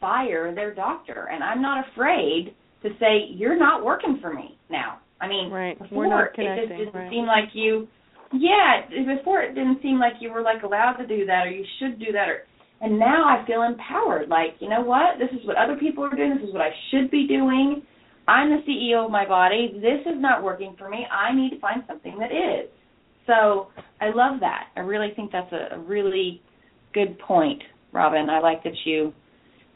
B: fire their doctor. And I'm not afraid to say, You're not working for me now. I mean,
C: right.
B: before
C: We're not
B: it just didn't
C: right.
B: seem like you yeah, before it didn't seem like you were like allowed to do that or you should do that or and now I feel empowered. Like, you know what? This is what other people are doing. This is what I should be doing. I'm the CEO of my body. This is not working for me. I need to find something that is. So I love that. I really think that's a, a really good point, Robin. I like that you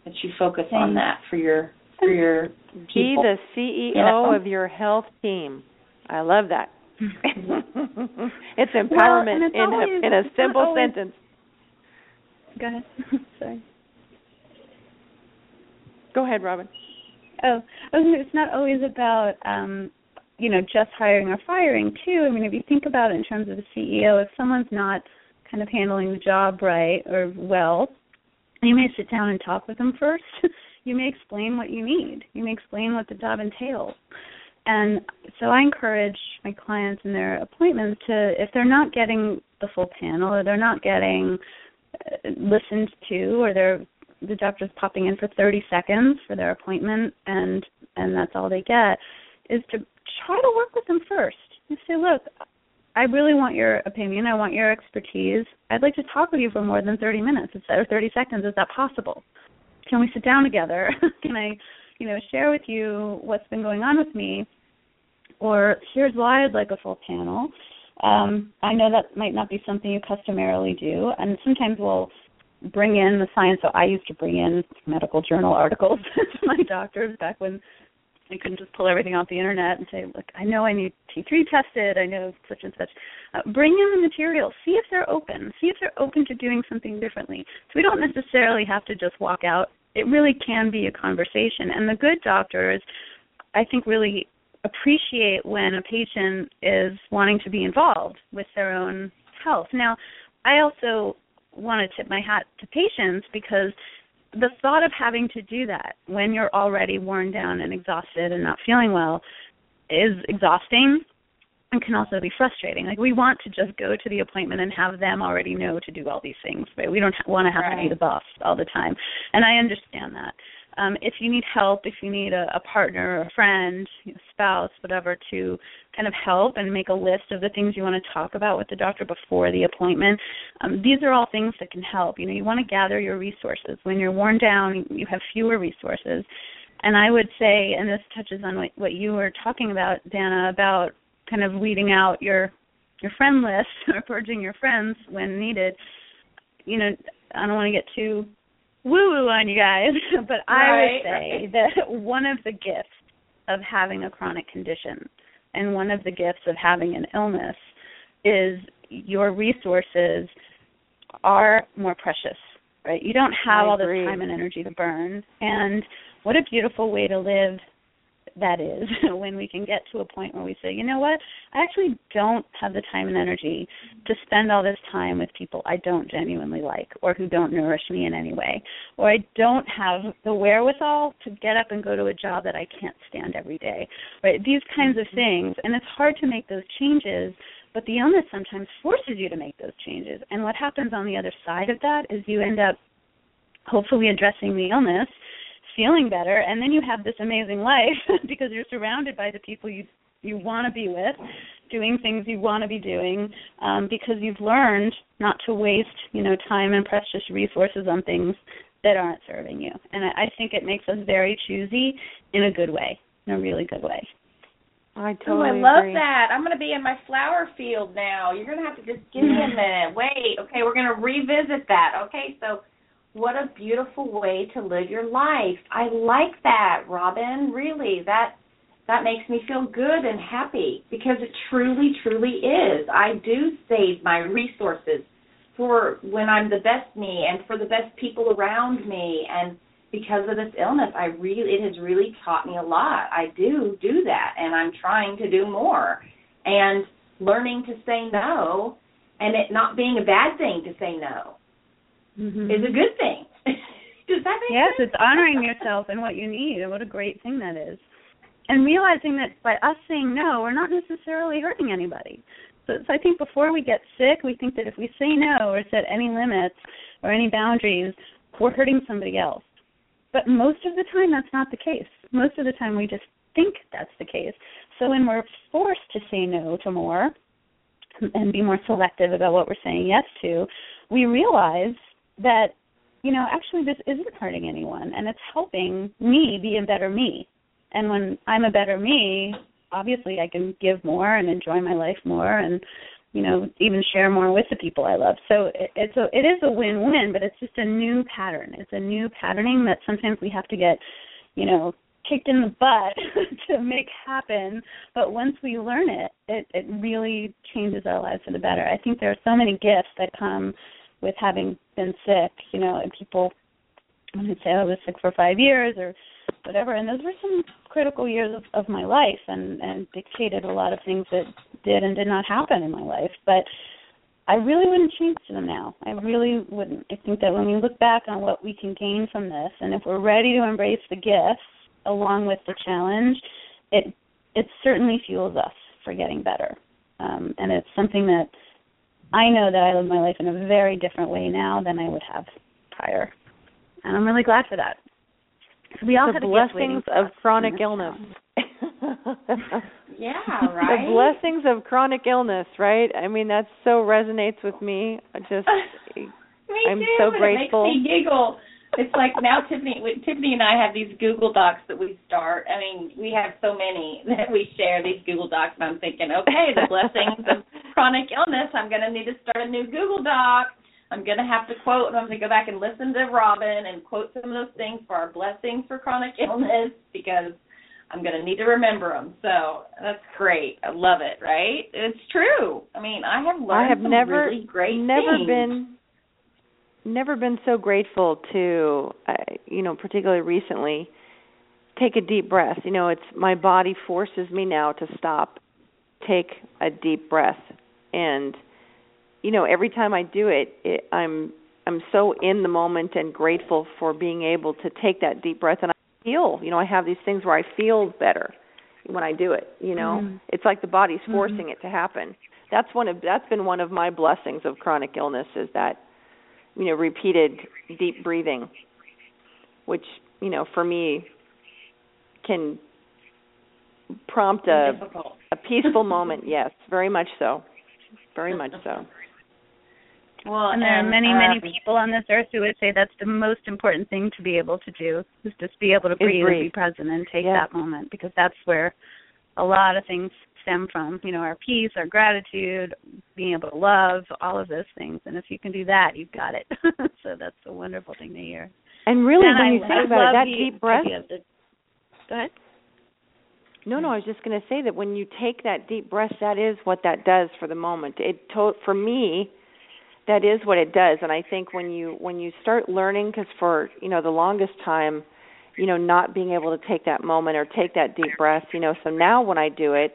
B: that you focus on that for your for your
C: Be
B: people.
C: the CEO
B: know?
C: of your health team. I love that. it's empowerment
D: and it's
C: in
D: always-
C: a in a simple
D: always-
C: sentence.
D: Go ahead. Sorry.
C: Go ahead, Robin.
D: Oh, it's not always about um, you know just hiring or firing too. I mean, if you think about it in terms of the CEO, if someone's not kind of handling the job right or well, you may sit down and talk with them first. you may explain what you need. You may explain what the job entails. And so I encourage my clients in their appointments to, if they're not getting the full panel or they're not getting uh, listened to or they're the doctor's popping in for 30 seconds for their appointment and and that's all they get is to try to work with them first. And say look i really want your opinion. I want your expertise. I'd like to talk with you for more than 30 minutes or 30 seconds. Is that possible can we sit down together? Can i you know share with you what's been going on with me? Or here's why i'd like a full panel. Um, I know that might not be something you customarily do, and sometimes we'll bring in the science. So I used to bring in medical journal articles to my doctors back when I couldn't just pull everything off the internet and say, look, I know I need T3 tested, I know such and such. Uh, bring in the material, see if they're open, see if they're open to doing something differently. So we don't necessarily have to just walk out. It really can be a conversation. And the good doctors, I think, really appreciate when a patient is wanting to be involved with their own health. Now, I also want to tip my hat to patients because the thought of having to do that when you're already worn down and exhausted and not feeling well is exhausting and can also be frustrating. Like we want to just go to the appointment and have them already know to do all these things, but We don't want to have to be the boss all the time, and I understand that. Um, if you need help, if you need a, a partner, a friend, you know, spouse, whatever, to kind of help and make a list of the things you want to talk about with the doctor before the appointment, um, these are all things that can help. You know, you want to gather your resources. When you're worn down, you have fewer resources. And I would say, and this touches on what, what you were talking about, Danna, about kind of weeding out your your friend list or purging your friends when needed. You know, I don't want to get too woo woo on you guys, but I
B: Right,
D: would say
B: right.
D: that one of the gifts of having a chronic condition and one of the gifts of having an illness is your resources are more precious, right? You don't have
C: I
D: all this
C: agree.
D: time and energy to burn. And what a beautiful way to live that is when we can get to a point where we say, you know what, I actually don't have the time and energy to spend all this time with people I don't genuinely like or who don't nourish me in any way. Or I don't have the wherewithal to get up and go to a job that I can't stand every day. Right? These kinds of mm-hmm. things. And it's hard to make those changes, but the illness sometimes forces you to make those changes. And what happens on the other side of that is you end up hopefully addressing the illness feeling better and then you have this amazing life because you're surrounded by the people you you want to be with doing things you want to be doing um because you've learned not to waste you know time and precious resources on things that aren't serving you and i, I think it makes us very choosy in a good way in a really good way
C: I
B: Oh,
C: totally
B: I love
C: agree.
B: that. I'm going to be in my flower field now. You're going to have to just give me a minute. Wait, okay, we're going to revisit that. Okay, so what a beautiful way to live your life. I like that, Robin. Really, that that makes me feel good and happy because it truly, truly is. I do save my resources for when I'm the best me and for the best people around me and because of this illness I really it has really taught me a lot. I do do that and I'm trying to do more. And learning to say no and it not being a bad thing to say no mm-hmm. is a good thing. Does that make
D: yes,
B: sense?
D: Yes, it's honoring yourself and what you need and what a great thing that is. And realizing that by us saying no, we're not necessarily hurting anybody. So, so I think before we get sick, we think that if we say no or set any limits or any boundaries, we're hurting somebody else. But most of the time, that's not the case. Most of the time, we just think that's the case. So when we're forced to say no to more and be more selective about what we're saying yes to, we realize that, you know, actually this isn't hurting anyone and it's helping me be a better me. And when I'm a better me, obviously I can give more and enjoy my life more and you know even share more with the people I love. So it, it's a it is a win-win, but it's just a new pattern. It's a new patterning that sometimes we have to get, you know, kicked in the butt to make happen. But once we learn it, it it really changes our lives for the better. I think there are so many gifts that come with having been sick. You know, and people when they say oh, I was sick for five years or whatever, and those were some critical years of, of my life and and dictated a lot of things that did and did not happen in my life. But I really wouldn't change to them now. I really wouldn't. I think that when we look back on what we can gain from this, and if we're ready to embrace the gifts along with the challenge, it it certainly fuels us for getting better. Um, and it's something that I know that I live my life in a very different way now than I would have prior, and I'm really glad for that. We all
C: the
D: have
C: blessings of chronic illness.
B: yeah, right.
C: The blessings of chronic illness, right? I mean, that so resonates with me. I just,
B: me
C: I'm
B: too,
C: so grateful.
B: It makes me giggle. It's like now Tiffany, Tiffany and I have these Google Docs that we start. I mean, we have so many that we share these Google Docs, and I'm thinking, okay, the blessings of chronic illness. I'm going to need to start a new Google Doc I'm gonna have to quote. I'm gonna go back and listen to Robin and quote some of those things for our blessings for chronic illness because I'm gonna need to remember them. So that's great. I love it. Right? It's true. I mean, I have learned
C: I have
B: some
C: never
B: really great
C: never
B: things.
C: been never been so grateful to uh, you know particularly recently take a deep breath you know it's my body forces me now to stop take a deep breath and you know every time I do it, it I'm I'm so in the moment and grateful for being able to take that deep breath and I feel, you know, I have these things where I feel better when I do it, you know.
D: Mm-hmm.
C: It's like the body's forcing
D: mm-hmm.
C: it to happen. That's one of that's been one of my blessings of chronic illness is that you know, repeated deep breathing which, you know, for me can prompt a a peaceful moment, yes, very much so. Very much so.
B: Well,
D: and there
B: and,
D: are many,
B: um,
D: many people on this earth who would say that's the most important thing to be able to do is just be able to breathe,
C: breathe.
D: and be present and take
C: Yeah.
D: that moment because that's where a lot of things stem from. You know, our peace, our gratitude, being able to love, all of those things. And if you can do that, you've got it. so that's a wonderful thing to hear.
C: And really
D: and
C: when
D: I,
C: you think
D: I
C: about it, that deep breath
D: the- Go ahead.
C: No, no, I was just going to say that when you take that deep breath, that is what that does for the moment. It to, for me, that is what it does, and I think when you when you start learning, because for you know the longest time, you know, not being able to take that moment or take that deep breath, you know, so now when I do it,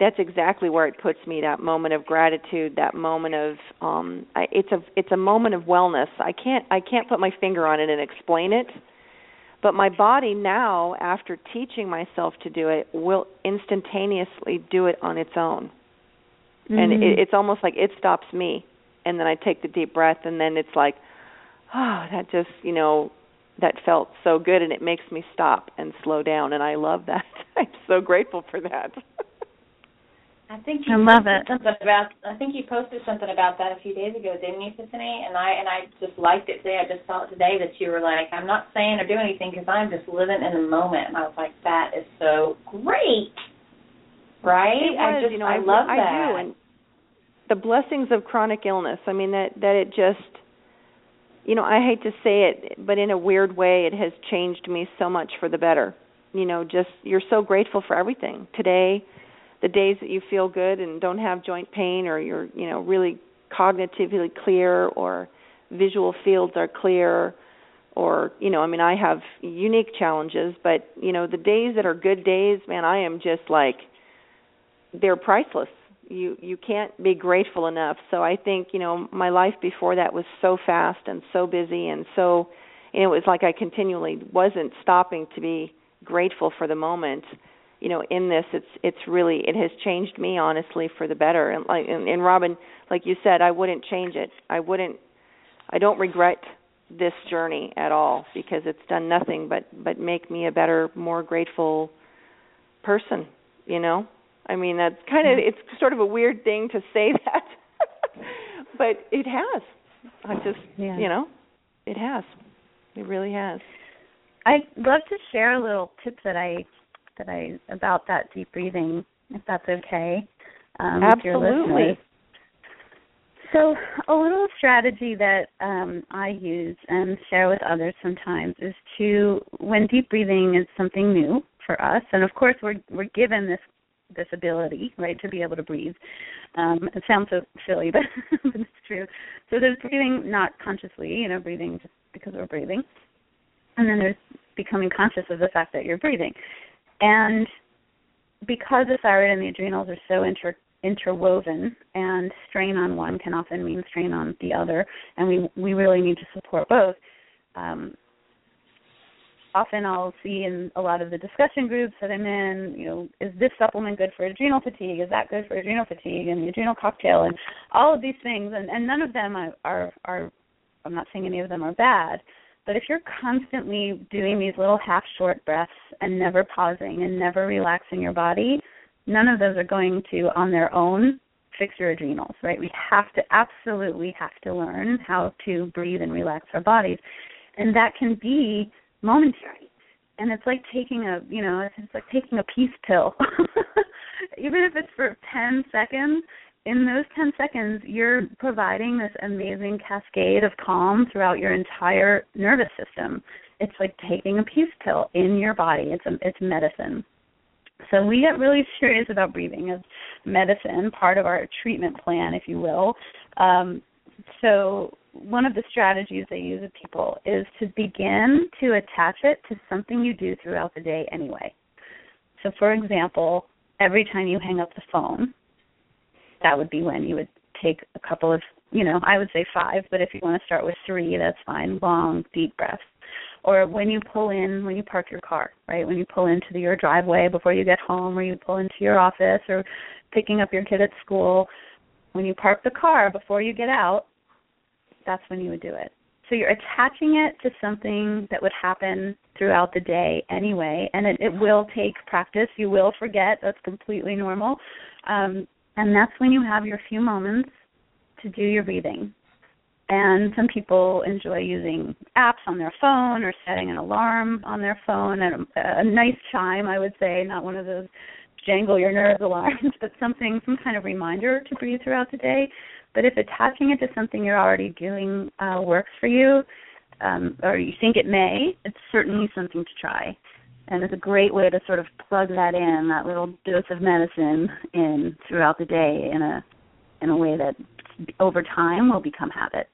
C: that's exactly where it puts me. That moment of gratitude, that moment of um, I, it's a it's a moment of wellness. I can't I can't put my finger on it and explain it but my body now after teaching myself to do it will instantaneously do it on its own.
D: Mm-hmm.
C: and it, it's almost like it stops me. And then i take the deep breath and then it's like oh that just you know that felt so good and it makes me stop and slow down. And i love that. I'm so grateful for that
B: I think you
D: I love it.
B: something about. I think you posted something about that a few days ago, didn't you, Tiffany? And I and I just liked it today. I just saw it today that you were like, I'm not saying or doing anything because I'm just living in the moment. And I was like, that is so great, right?
C: It was,
B: I just
C: you know,
B: I,
C: I,
B: love
C: I
B: that.
C: do, and the blessings of chronic illness. I mean that that it just you know, I hate to say it, but in a weird way, it has changed me so much for the better. You know, just you're so grateful for everything. Today, the days that you feel good and don't have joint pain, or you're, you know, really cognitively clear, or visual fields are clear, or you know, I mean, I have unique challenges, but you know, the days that are good days, man, I am just like they're priceless. You you can't be grateful enough. So i think you know my life before that was so fast and so busy and so and it was like i continually wasn't stopping to be grateful for the moment you know in this it's it's really it has changed me honestly for the better and like and, and robin like you said i wouldn't change it i wouldn't i don't regret this journey at all because it's done nothing but but make me a better more grateful person you know I mean, that's kind of mm-hmm. it's sort of a weird thing to say that, but it has. I just, yeah. you know, it has. It really has.
D: I'd love to share a little tip that I that I about that deep breathing, if that's okay.
C: Um, Absolutely.
D: So, a little strategy that um, I use and share with others sometimes is to, when deep breathing is something new for us, and of course we're we're given this this ability, right, to be able to breathe. Um, it sounds so silly, but, but it's true. So there's breathing not consciously, you know, breathing just because we're breathing, and then there's becoming conscious of the fact that you're breathing. And because the thyroid and the adrenals are so inter interwoven and strain on one can often mean strain on the other and we we really need to support both um, often I'll see in a lot of the discussion groups that I'm in, you know, is this supplement good for adrenal fatigue? Is that good for adrenal fatigue? And the adrenal cocktail and all of these things, and, and none of them are, are, are, I'm not saying any of them are bad, but if you're constantly doing these little half short breaths and never pausing and never relaxing your body, none of those are going to, on their own, fix your adrenals, right? We have to absolutely have to learn how to breathe and relax our bodies. And that can be momentary and it's like taking a you know it's like taking a peace pill even if it's for 10 seconds in those 10 seconds you're providing this amazing cascade of calm throughout your entire nervous system. It's like taking a peace pill in your body. It's a, it's medicine. So we get really serious about breathing as medicine part of our treatment plan if you will. Um, so one of the strategies they use with people is to begin to attach it to something you do throughout the day anyway. So, for example, every time you hang up the phone, that would be when you would take a couple of, you know, I would say five, but if you want to start with three, that's fine, long, deep breaths. Or when you pull in, when you park your car, right? When you pull into the, your driveway before you get home, or you pull into your office, or picking up your kid at school, when you park the car before you get out, that's when you would do it. So you're attaching it to something that would happen throughout the day anyway, and it, it will take practice. You will forget. That's completely normal. Um, and that's when you have your few moments to do your breathing. And some people enjoy using apps on their phone or setting an alarm on their phone and a, nice chime, I would say, not one of those jangle your nerves alarms, but something, some kind of reminder to breathe throughout the day. But if attaching it to something you're already doing uh, works for you, um, or you think it may, it's certainly something to try. And it's a great way to sort of plug that in, that little dose of medicine in throughout the day in a in a way that over time will become habit.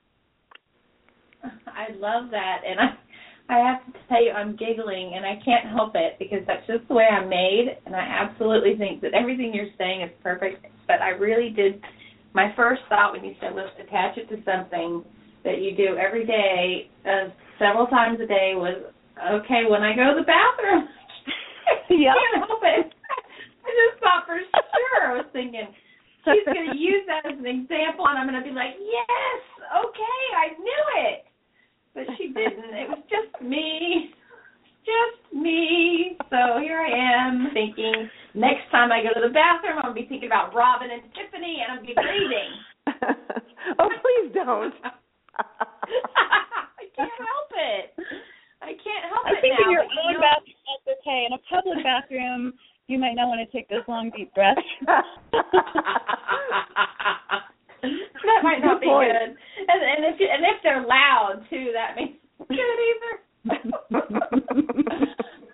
B: I love that, and I I have to tell you, I'm giggling, and I can't help it because that's just the way I'm made, and I absolutely think that everything you're saying is perfect. But I really did my first thought when you said let's attach it to something that you do every day, uh, several times a day, was okay. When I go to the bathroom,
D: yeah.
B: I can't help it. I just thought for sure. I was thinking she's going to use that as an example, and I'm going to be like, yes, okay, I knew it. But she didn't. It was just me just me. So here I am thinking next time I go to the bathroom, I'm gonna be thinking about Robin and Tiffany, and I'm gonna be bleeding.
C: oh, please don't.
B: I can't help it. I can't help
D: I
B: it
D: think
B: now.
D: in your own bathroom, that's okay. In a public bathroom, you might not want to take those long, deep breaths.
B: that might not be good. and if and if they're loud too, that means good either.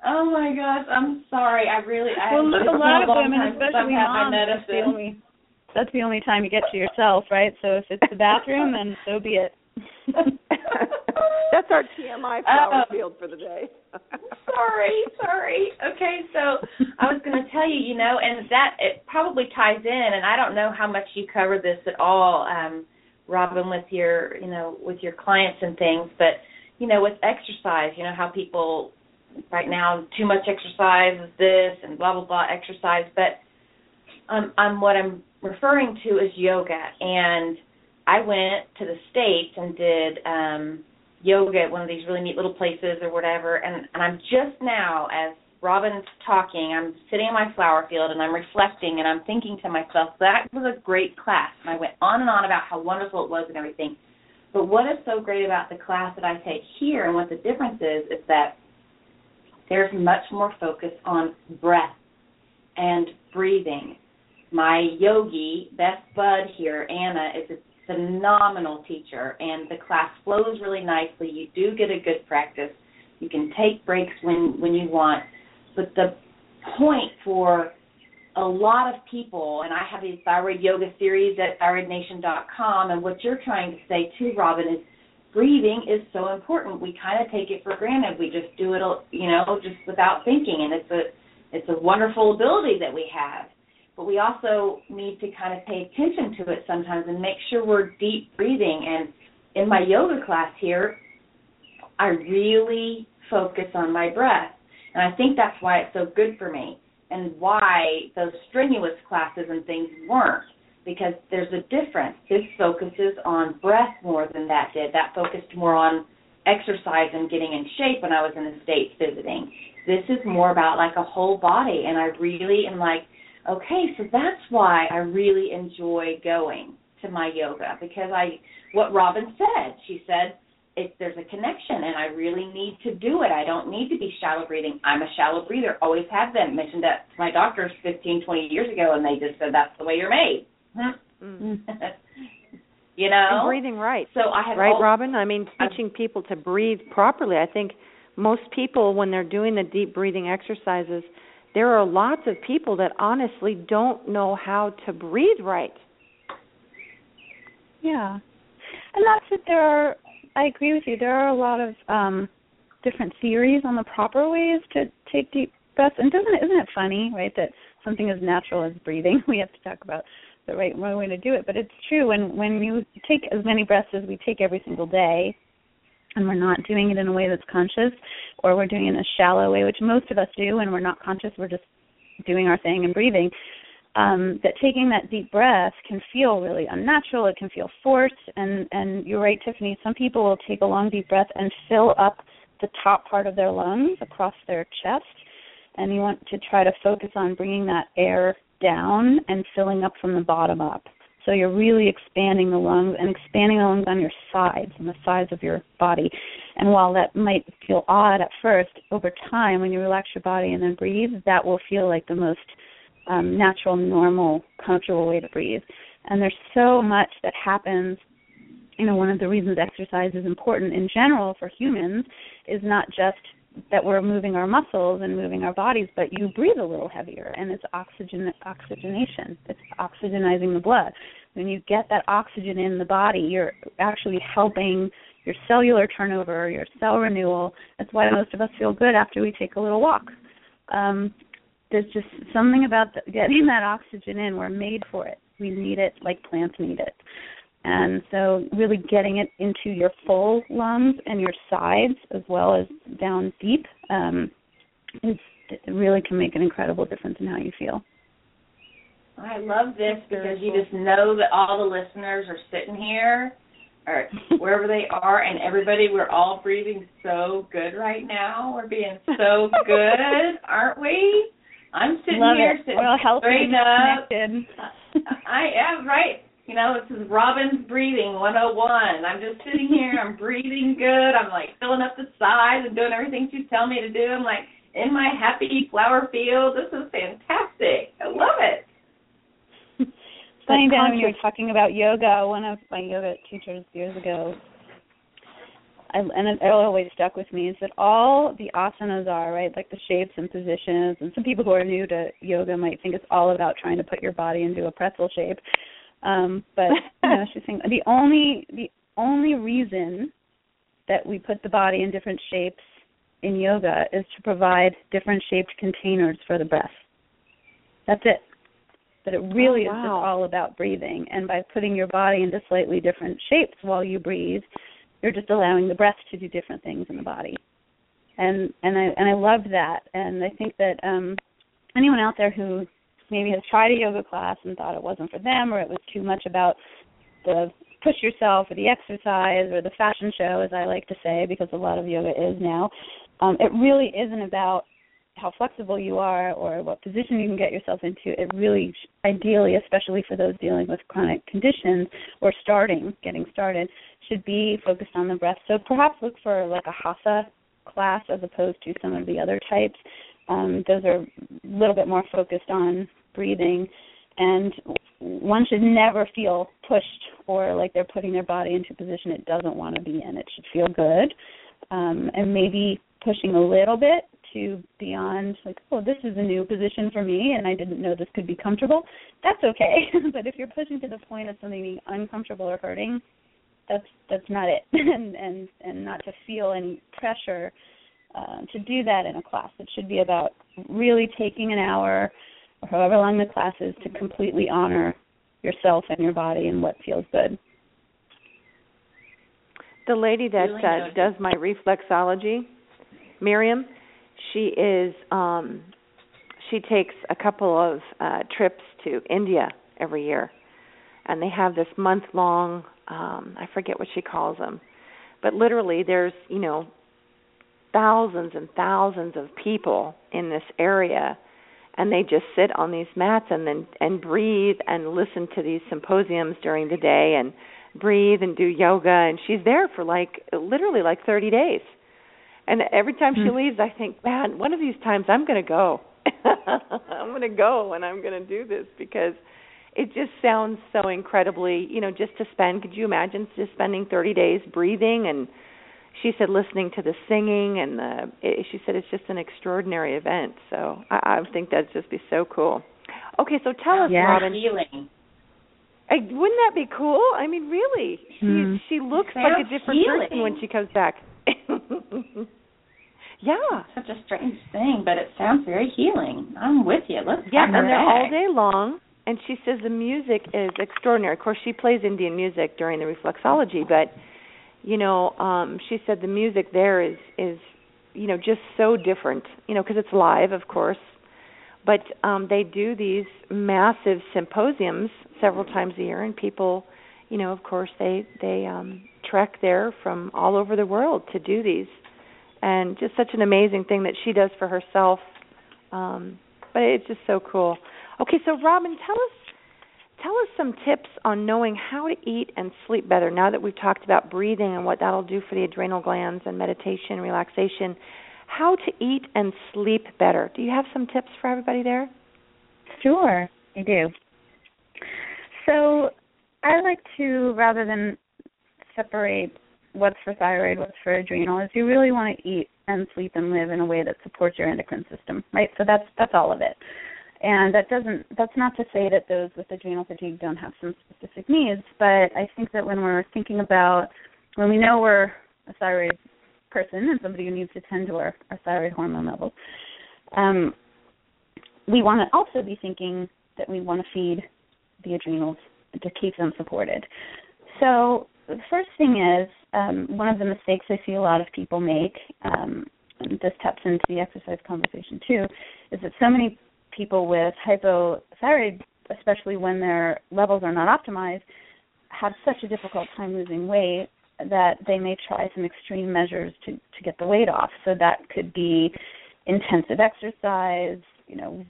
B: oh my gosh, I'm sorry. I really I
D: well,
B: have
D: a lot of women, especially moms, that's the
B: medicine.
D: only that's the only time you get to yourself, right? So if it's the bathroom, then so be it.
C: That's our TMI flower
B: Oh.
C: field for the day.
B: sorry, sorry. Okay, so I was going to tell you, you know, and that it probably ties in, and I don't know how much you cover this at all, um, Robin, with your, you know, with your clients and things, but you know, with exercise, you know how people right now too much exercise is this and blah blah blah exercise, but um, um, what I'm referring to is yoga, and I went to the states and did um, yoga at one of these really neat little places or whatever, and, and I'm just now as Robin's talking, I'm sitting in my flower field and I'm reflecting and I'm thinking to myself, that was a great class. And I went on and on about how wonderful it was and everything. But what is so great about the class that I take here and what the difference is, is that there's much more focus on breath and breathing. My yogi, best Bud here, Anna, is a phenomenal teacher, and the class flows really nicely. You do get a good practice. You can take breaks when when you want, but the point for a lot of people, and I have these thyroid yoga series at thyroidnation.com, and what you're trying to say too, Robin, is breathing is so important. We kind of take it for granted. We just do it, you know, just without thinking, and it's a it's a wonderful ability that we have. But we also need to kind of pay attention to it sometimes and make sure we're deep breathing. And in my yoga class here, I really focus on my breath. And I think that's why it's so good for me and why those strenuous classes and things weren't because there's a difference. This focuses on breath more than that did. That focused more on exercise and getting in shape when I was in the States visiting. This is more about like a whole body and I really am like, okay, so that's why I really enjoy going to my yoga because I what Robin said. She said if there's a connection and I really need to do it. I don't need to be shallow breathing. I'm a shallow breather, always have been. Mentioned that to my doctors 15, 20 years ago and they just said that's the way you're made.
C: Mm.
B: you know?
C: And breathing right.
B: So I have
C: right,
B: all,
C: Robin? I mean, teaching people to breathe properly. I think most people, when they're doing the deep breathing exercises, there are lots of people that honestly don't know how to breathe right.
D: Yeah. And that's it. There are, I agree with you, there are a lot of um different theories on the proper ways to take deep breaths. And doesn't it, isn't it funny, right, that something as natural as breathing, we have to talk about the right way to do it. But it's true when when you take as many breaths as we take every single day, and we're not doing it in a way that's conscious, or we're doing it in a shallow way, which most of us do, and we're not conscious. We're just doing our thing and breathing. Um, that taking that deep breath can feel really unnatural. It can feel forced, and and you're right, Tiffany. Some people will take a long deep breath and fill up the top part of their lungs across their chest, and you want to try to focus on bringing that air down and filling up from the bottom up. So you're really expanding the lungs and expanding the lungs on your sides, and the sides of your body. And while that might feel odd at first, over time, when you relax your body and then breathe, that will feel like the most um, natural, normal, comfortable way to breathe. And there's so much that happens. You know, one of the reasons exercise is important in general for humans is not just that we're moving our muscles and moving our bodies, but you breathe a little heavier, and it's oxygen oxygenation. It's oxygenizing the blood. When you get that oxygen in the body, you're actually helping your cellular turnover, your cell renewal. That's why most of us feel good after we take a little walk. Um, there's just something about the, getting that oxygen in. We're made for it. We need it like plants need it. And so, really getting it into your full lungs and your sides, as well as down deep, um, is it really can make an incredible difference in how you feel.
B: I love this because you just know that all the listeners are sitting here or wherever they are and everybody we're all breathing so good right now. We're being so good, aren't we? I'm sitting
D: Love
B: here
D: it.
B: sitting
D: Well, healthy
B: straight
D: and
B: up. I am right. You know, this is Robin's breathing 101. I'm just sitting here. I'm breathing good. I'm like filling up the sides and doing everything she's telling me to do. I'm like in my happy flower field. This is fantastic. I love it.
D: So funny, Dan, when you were talking about yoga. One of my yoga teachers years ago, I, and it always stuck with me, is that all the asanas are right, like the shapes and positions. And some people who are new to yoga might think it's all about trying to put your body into a pretzel shape. Um, but you know, she's saying the only the only reason that we put the body in different shapes in yoga is to provide different shaped containers for the breath. That's it. But it really
C: oh, wow.
D: is just all about breathing. And by putting your body into slightly different shapes while you breathe, you're just allowing the breath to do different things in the body. And and I and I loved that. And I think that um anyone out there who maybe has tried a yoga class and thought it wasn't for them or it was too much about the push yourself or the exercise or the fashion show as I like to say because a lot of yoga is now. Um, it really isn't about how flexible you are or what position you can get yourself into. It really, ideally, especially for those dealing with chronic conditions or starting, getting started, should be focused on the breath. So perhaps look for like a hatha class as opposed to some of the other types. Um, those are a little bit more focused on breathing, and one should never feel pushed or like they're putting their body into a position it doesn't want to be in. It should feel good, um, and maybe pushing a little bit to beyond like, oh, this is a new position for me, and I didn't know this could be comfortable. That's okay. but if you're pushing to the point of something being uncomfortable or hurting, that's that's not it, and and and not to feel any pressure uh, to do that in a class. It should be about really taking an hour or however long the class is to completely honor yourself and your body and what feels good.
C: The lady that
B: Really
C: uh, does my reflexology, Miriam, she is um she takes a couple of uh trips to India every year and they have this month long um I forget what she calls them. But literally there's, you know, thousands and thousands of people in this area and they just sit on these mats and then and breathe and listen to these symposiums during the day and breathe and do yoga and she's there for like literally like 30 days. And every time she
D: Hmm.
C: leaves I think, man, one of these times I'm going to go. I'm going to go and I'm going to do this because it just sounds so incredibly, you know, just to spend, could you imagine just spending 30 days breathing and she said listening to the singing and the it, she said it's just an extraordinary event. So I, I think that'd just be so cool. Okay, so tell us,
D: Yeah.
C: Robin.
B: Healing.
C: I, wouldn't that be cool? I mean, really, she
D: Hmm.
C: she looks
B: It's
C: like a
B: so
C: different person when she comes back. yeah,
B: Such a strange thing, but it sounds very healing. I'm with you. Let's
C: yeah,
B: have her
C: and they're all day long. And she says the music is extraordinary. Of course, she plays Indian music during the reflexology, but you know, um she said the music there is is you know just so different. You know, because it's live, of course. But um they do these massive symposiums several times a year, and people, you know, of course, they they um trek there from all over the world to do these, and just such an amazing thing that she does for herself. Um, but it's just so cool. Okay, so Robin, tell us tell us some tips on knowing how to eat and sleep better. Now that we've talked about breathing and what that'll do for the adrenal glands and meditation, relaxation, how to eat and sleep better. Do you have some tips for everybody there?
D: Sure, I do. So I like to, rather than separate what's for thyroid, what's for adrenal, is you really want to eat and sleep and live in a way that supports your endocrine system, right? So that's that's all of it. And that doesn't that's not to say that those with adrenal fatigue don't have some specific needs, but I think that when we're thinking about when we know we're a thyroid person and somebody who needs to tend to our, our thyroid hormone levels, um, we want to also be thinking that we want to feed the adrenals to keep them supported. So the first thing is um, one of the mistakes I see a lot of people make, um, and this taps into the exercise conversation too, is that so many people with hypothyroid, especially when their levels are not optimized, have such a difficult time losing weight that they may try some extreme measures to to get the weight off. So that could be intensive exercise, you know,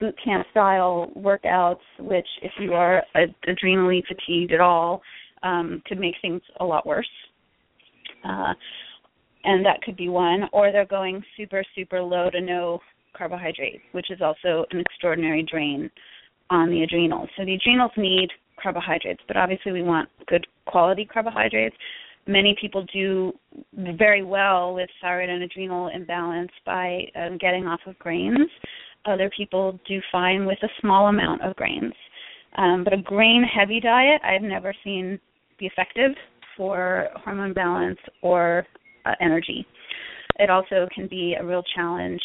D: boot camp style workouts, which if you are ad- adrenally fatigued at all, um, could make things a lot worse. Uh, and that could be one. Or they're going super, super low to no carbohydrate, which is also an extraordinary drain on the adrenals. So the adrenals need carbohydrates, but obviously we want good quality carbohydrates. Many people do very well with thyroid and adrenal imbalance by um, getting off of grains. Other people do fine with a small amount of grains. Um, but a grain heavy diet I've never seen be effective for hormone balance or uh, energy. It also can be a real challenge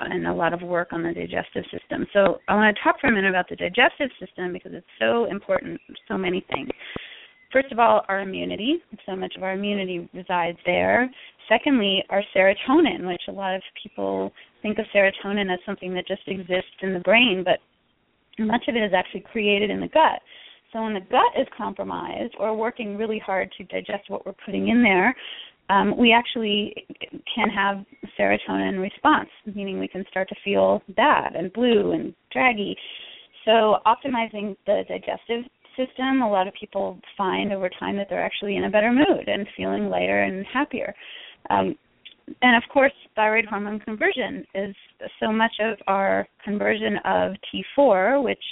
D: and a lot of work on the digestive system. So I want to talk for a minute about the digestive system because it's so important, so many things. First of all, our immunity. So much of our immunity resides there. Secondly, our serotonin, which a lot of people think of serotonin as something that just exists in the brain, but much of it is actually created in the gut. So when the gut is compromised or working really hard to digest what we're putting in there, um, we actually can have serotonin response, meaning we can start to feel bad and blue and draggy. So optimizing the digestive system, a lot of people find over time that they're actually in a better mood and feeling lighter and happier. Um, and of course, thyroid hormone conversion is so much of our conversion of T4, which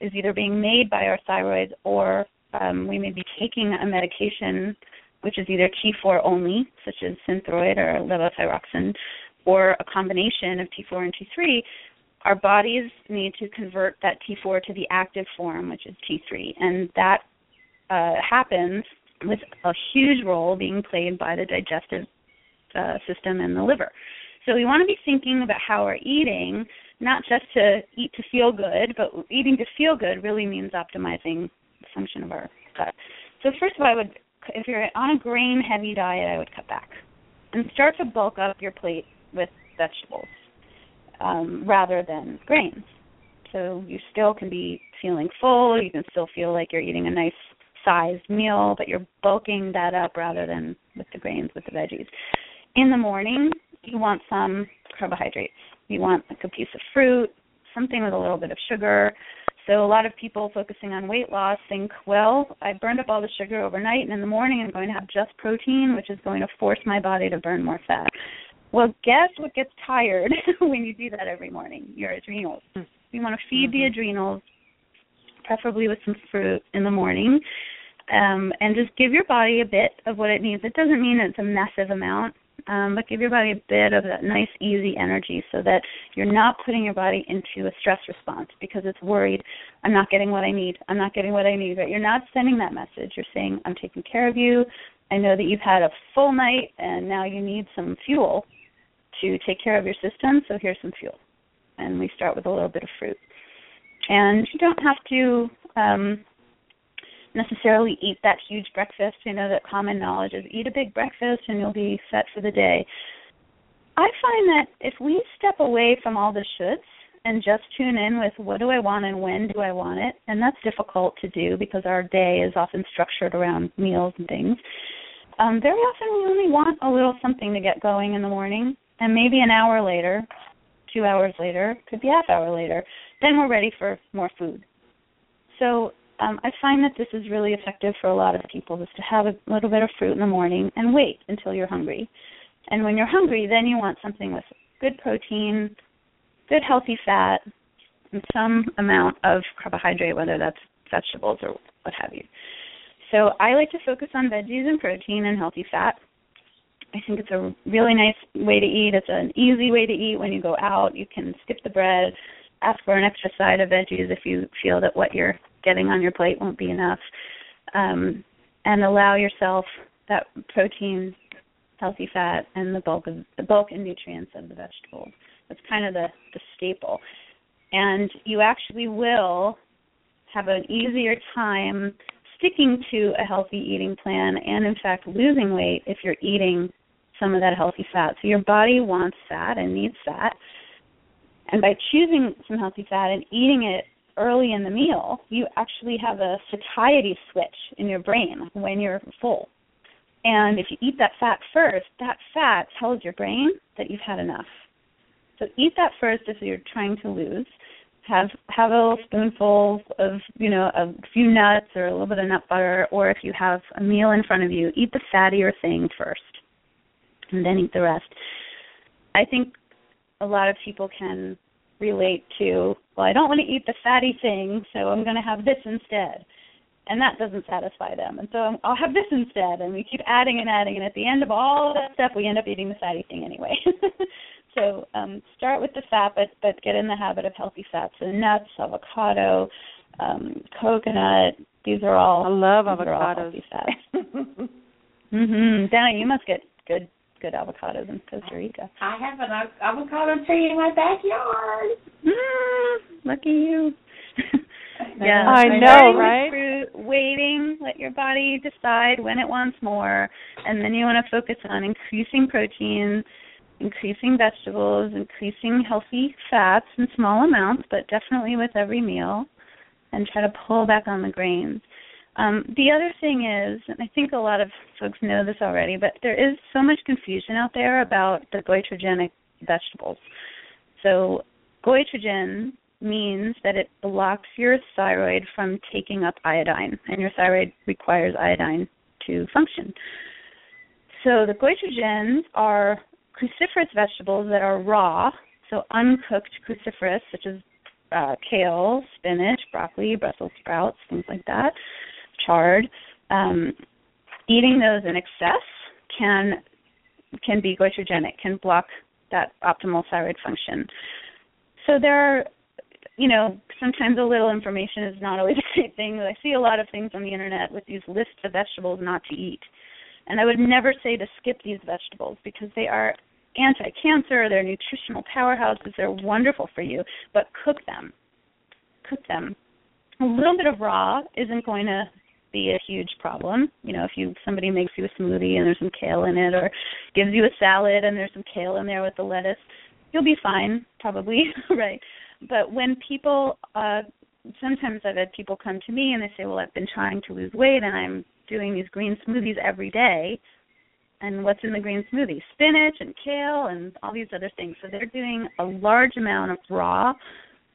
D: is either being made by our thyroid or um, we may be taking a medication which is either T4 only, such as Synthroid or levothyroxine, or a combination of T4 and T3, our bodies need to convert that T4 to the active form, which is T3, and that uh, happens with a huge role being played by the digestive uh, system and the liver. So we want to be thinking about how we're eating, not just to eat to feel good, but eating to feel good really means optimizing the function of our gut. So first of all, I would, if you're on a grain-heavy diet, I would cut back and start to bulk up your plate with vegetables um, rather than grains. So you still can be feeling full. You can still feel like you're eating a nice sized meal, but you're bulking that up rather than with the grains, with the veggies. In the morning, you want some carbohydrates. You want like a piece of fruit, something with a little bit of sugar. So a lot of people focusing on weight loss think, well, I burned up all the sugar overnight, and in the morning I'm going to have just protein, which is going to force my body to burn more fat. Well, guess what gets tired when you do that every morning? Your adrenals. Hmm. You want to feed mm-hmm. the adrenals, preferably with some fruit in the morning, um, and just give your body a bit of what it needs. It doesn't mean it's a massive amount, um, but give your body a bit of that nice, easy energy so that you're not putting your body into a stress response because it's worried, I'm not getting what I need, I'm not getting what I need. But you're not sending that message. You're saying, I'm taking care of you. I know that you've had a full night and now you need some fuel to take care of your system, so here's some fuel. And we start with a little bit of fruit. And you don't have to um, necessarily eat that huge breakfast. You know that common knowledge is eat a big breakfast and you'll be set for the day. I find that if we step away from all the shoulds and just tune in with what do I want and when do I want it, and that's difficult to do because our day is often structured around meals and things. Um, very often we only want a little something to get going in the morning and maybe an hour later, two hours later, could be half hour later, then we're ready for more food. So um, I find that this is really effective for a lot of people is to have a little bit of fruit in the morning and wait until you're hungry. And when you're hungry, then you want something with good protein, good healthy fat, and some amount of carbohydrate, whether that's vegetables or what have you. So I like to focus on veggies and protein and healthy fat I think it's a really nice way to eat. It's an easy way to eat when you go out. You can skip the bread, ask for an extra side of veggies if you feel that what you're getting on your plate won't be enough, um, and allow yourself that protein, healthy fat, and the bulk of the bulk and nutrients of the vegetables. That's kind of the the staple, and you actually will have an easier time sticking to a healthy eating plan and in fact losing weight if you're eating some of that healthy fat. So your body wants fat and needs fat. And by choosing some healthy fat and eating it early in the meal, you actually have a satiety switch in your brain when you're full. And if you eat that fat first, that fat tells your brain that you've had enough. So eat that first if you're trying to lose. Have have a little spoonful of you know a few nuts or a little bit of nut butter, or if you have a meal in front of you, eat the fattier thing first and then eat the rest. I think a lot of people can relate to, well, I don't want to eat the fatty thing, so I'm going to have this instead. and that doesn't satisfy them. And so I'll have this instead, and we keep adding and adding, and at the end of all of that stuff, we end up eating the fatty thing anyway. so um, start with the fat, but but get in the habit of healthy fats. So nuts, avocado, um, coconut. These are all.
C: I love
D: avocados. healthy fats. mhm. Danna, you must get good good avocados in Costa Rica.
B: I have an avocado tree in my backyard.
D: Mm, lucky you.
C: yeah, I know, right?
D: Fruit, waiting, let your body decide when it wants more, and then you want to focus on increasing protein, increasing vegetables, increasing healthy fats in small amounts, but definitely with every meal, and try to pull back on the grains. Um, the other thing is, and I think a lot of folks know this already, but there is so much confusion out there about the goitrogenic vegetables. So, goitrogen means that it blocks your thyroid from taking up iodine, and your thyroid requires iodine to function. So, the goitrogens are cruciferous vegetables that are raw, so uncooked cruciferous, such as uh, kale, spinach, broccoli, Brussels sprouts, things like that, chard. Um, eating those in excess can can be goitrogenic, can block that optimal thyroid function. So there are, you know, sometimes a little information is not always a great thing. I see a lot of things on the internet with these lists of vegetables not to eat. And I would never say to skip these vegetables because they are anti-cancer, they're nutritional powerhouses, they're wonderful for you, but cook them. Cook them. A little bit of raw isn't going to be a huge problem. You know, if you somebody makes you a smoothie and there's some kale in it or gives you a salad and there's some kale in there with the lettuce, you'll be fine probably, right? But when people uh sometimes I've had people come to me and they say, "Well, I've been trying to lose weight and I'm doing these green smoothies every day." And what's in the green smoothie? Spinach and kale and all these other things. So they're doing a large amount of raw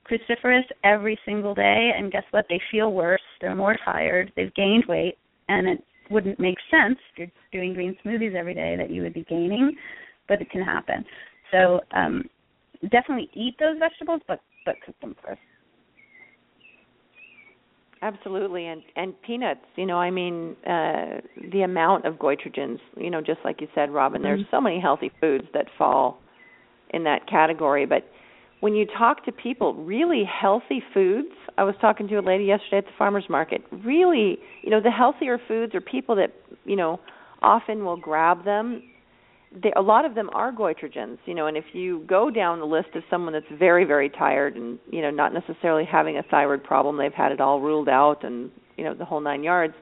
D: cruciferous every single day, and guess what? They feel worse. They're more tired. They've gained weight, and it wouldn't make sense if you're doing green smoothies every day that you would be gaining, but it can happen. So um, definitely eat those vegetables, but but cook them first.
C: Absolutely, and and peanuts. You know, I mean, uh, the amount of goitrogens. You know, just like you said, Robin. Mm-hmm. There's so many healthy foods that fall in that category, but when you talk to people, really healthy foods. I was talking to a lady yesterday at the farmers market. Really, you know, the healthier foods are people that, you know, often will grab them. They, a lot of them are goitrogens, you know, and if you go down the list of someone that's very, very tired and, you know, not necessarily having a thyroid problem, they've had it all ruled out and, you know, the whole nine yards,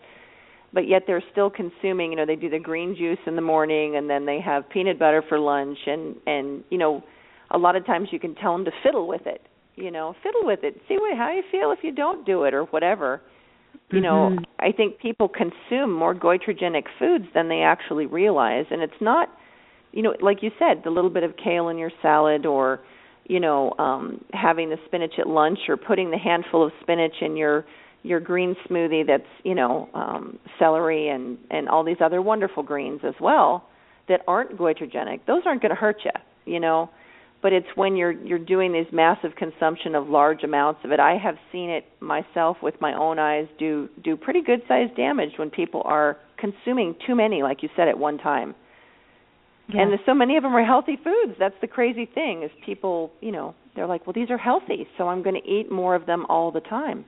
C: but yet they're still consuming, you know, they do the green juice in the morning and then they have peanut butter for lunch and and, you know, a lot of times you can tell them to fiddle with it you know fiddle with it. See what how you feel if you don't do it or whatever. You mm-hmm. know i think people consume more goitrogenic foods than they actually realize and it's not you know like you said the little bit of kale in your salad or you know um having the spinach at lunch or putting the handful of spinach in your your green smoothie that's you know um celery and and all these other wonderful greens as well that aren't goitrogenic. Those aren't going to hurt you you know but it's when you're you're doing this massive consumption of large amounts of it. I have seen it myself with my own eyes do do pretty good sized damage when people are consuming too many, like you said, at one time. Yeah. And so many of them are healthy foods. That's the crazy thing is people, you know, they're like, well, these are healthy, so I'm going to eat more of them all the time.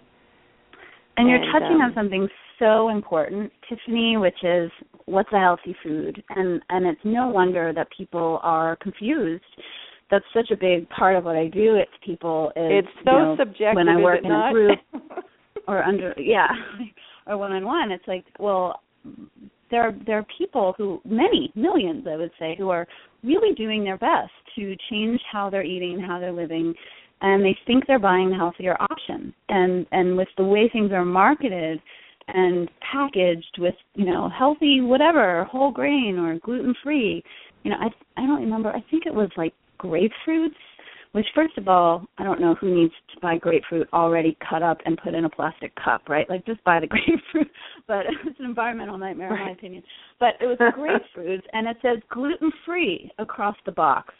D: And, and you're touching um, on something so important, Tiffany, which is what's a healthy food, and and it's no wonder that people are confused that's such a big part of what I do with people is
C: it's so
D: you know,
C: subjective
D: when I work
C: in
D: not? a group or under yeah or one on one it's like well there are there are people who many millions I would say who are really doing their best to change how they're eating how they're living and they think they're buying the healthier option and and with the way things are marketed and packaged with you know healthy whatever whole grain or gluten free you know i i don't remember i think it was like grapefruits, which first of all, I don't know who needs to buy grapefruit already cut up and put in a plastic cup, right? Like just buy the grapefruit. But it's an environmental nightmare right. in my opinion. But it was grapefruits and it says gluten free across the box.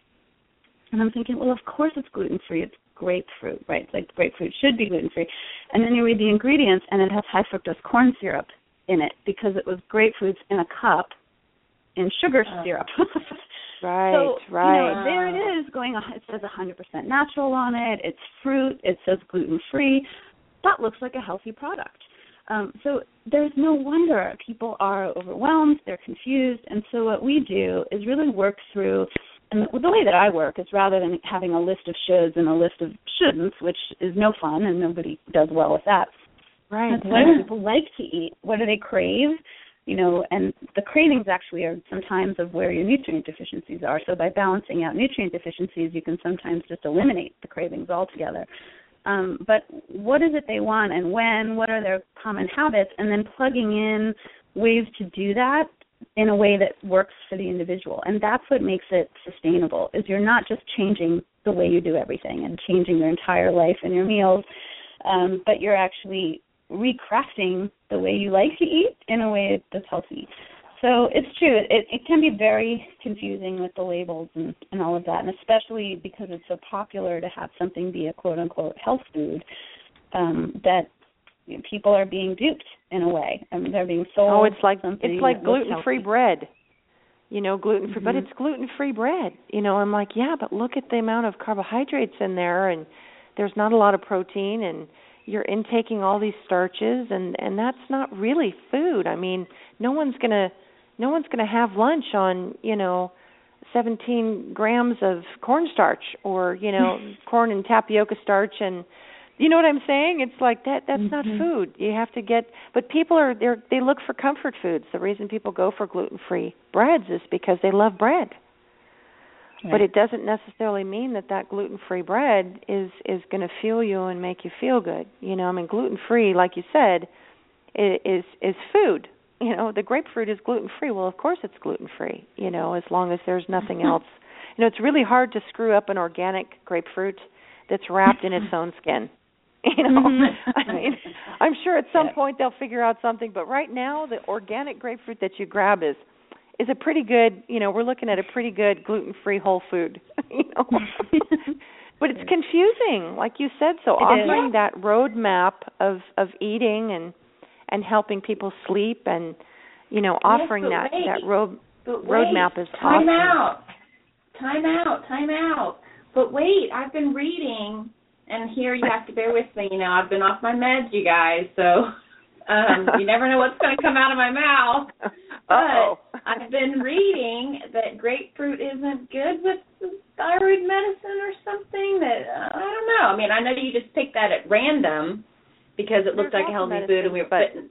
D: And I'm thinking, well, of course it's gluten free. It's grapefruit, right? Like grapefruit should be gluten free. And then you read the ingredients and it has high fructose corn syrup in it because it was grapefruits in a cup in sugar
B: Oh.
D: syrup.
C: Right,
D: so,
C: right.
D: You know, there it is going on. It says 100% natural on it. It's fruit. It says gluten free. That looks like a healthy product. Um, so there's no wonder people are overwhelmed. They're confused. And so what we do is really work through. And the way that I work is rather than having a list of shoulds and a list of shouldn'ts, which is no fun and nobody does well with that.
C: Right.
D: It's what do people like to eat? What do they crave? You know, and the cravings actually are sometimes of where your nutrient deficiencies are. So by balancing out nutrient deficiencies, you can sometimes just eliminate the cravings altogether. Um, but what is it they want and when? What are their common habits? And then plugging in ways to do that in a way that works for the individual. And that's what makes it sustainable. Is you're not just changing the way you do everything and changing your entire life and your meals, um, but you're actually recrafting the way you like to eat in a way that's healthy. So it's true. It it can be very confusing with the labels and and all of that, and especially because it's so popular to have something be a quote unquote health food, um, that you know, people are being duped in a way. I mean, they're being sold.
C: Oh, it's like it's like gluten free bread. You know, gluten free, but
D: Mhm.
C: it's gluten free bread. You know, I'm like, yeah, but look at the amount of carbohydrates in there, and there's not a lot of protein, and you're intaking all these starches, and and that's not really food. I mean, no one's gonna no one's gonna have lunch on you know 17 grams of cornstarch or you know corn and tapioca starch and you know what I'm saying? It's like that that's not
D: Mhm.
C: food. You have to get but people are they they look for comfort foods. The reason people go for gluten-free breads is because they love bread. But it doesn't necessarily mean that that gluten-free bread is is going to fuel you and make you feel good. You know, I mean gluten-free like you said is is food. You know, the grapefruit is gluten-free. Well, of course it's gluten-free, you know, as long as there's nothing else. You know, it's really hard to screw up an organic grapefruit that's wrapped in its own skin. You know,
D: Mhm.
C: I mean, I'm sure at some
D: Yeah.
C: point they'll figure out something, but right now the organic grapefruit that you grab is is a pretty good, you know, we're looking at a pretty good gluten-free whole food, you know. but it's confusing, like you said. So offering that roadmap of of eating and and helping people sleep and you know offering
B: but
C: that
B: wait.
C: that road roadmap is
B: time
C: awesome.
B: out, time out, time out. But wait, I've been reading, and here you have to bear with me. You know, I've been off my meds, you guys, so um, you never know what's going to come out of my mouth.
C: Uh-oh.
B: But I've been reading that grapefruit isn't good with thyroid medicine or something. That uh, I don't know. I mean, I know you just picked that at random because it looked
C: There's
B: like a
C: lots of
B: healthy food, and we were
C: medicines,
B: putting.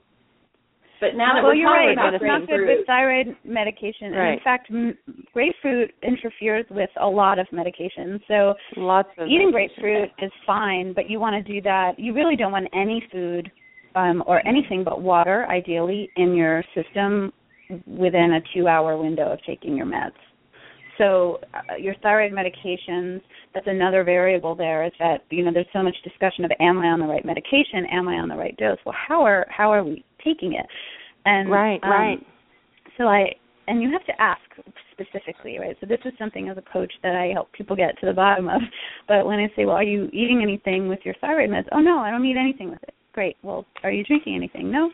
B: But now that
D: well,
B: we're
D: you're
B: talking
D: right.
B: about
D: It's not good with thyroid medication, and
C: Right.
D: in fact, m- grapefruit interferes with a lot of medications. So
C: Lots of
D: eating grapefruit is fine, but you want to do that. You really don't want any food um, or anything but water, ideally, in your system within a two-hour window of taking your meds. So uh, your thyroid medications, that's another variable there. Is that you know there's so much discussion of am I on the right medication? Am I on the right dose? Well, how are how are we taking it? And
C: Right,
D: um,
C: right.
D: So I and you have to ask specifically, right? So this is something as a coach that I help people get to the bottom of. But when I say, well, are you eating anything with your thyroid meds? Oh no, I don't eat anything with it. Great. Well, are you drinking anything? No.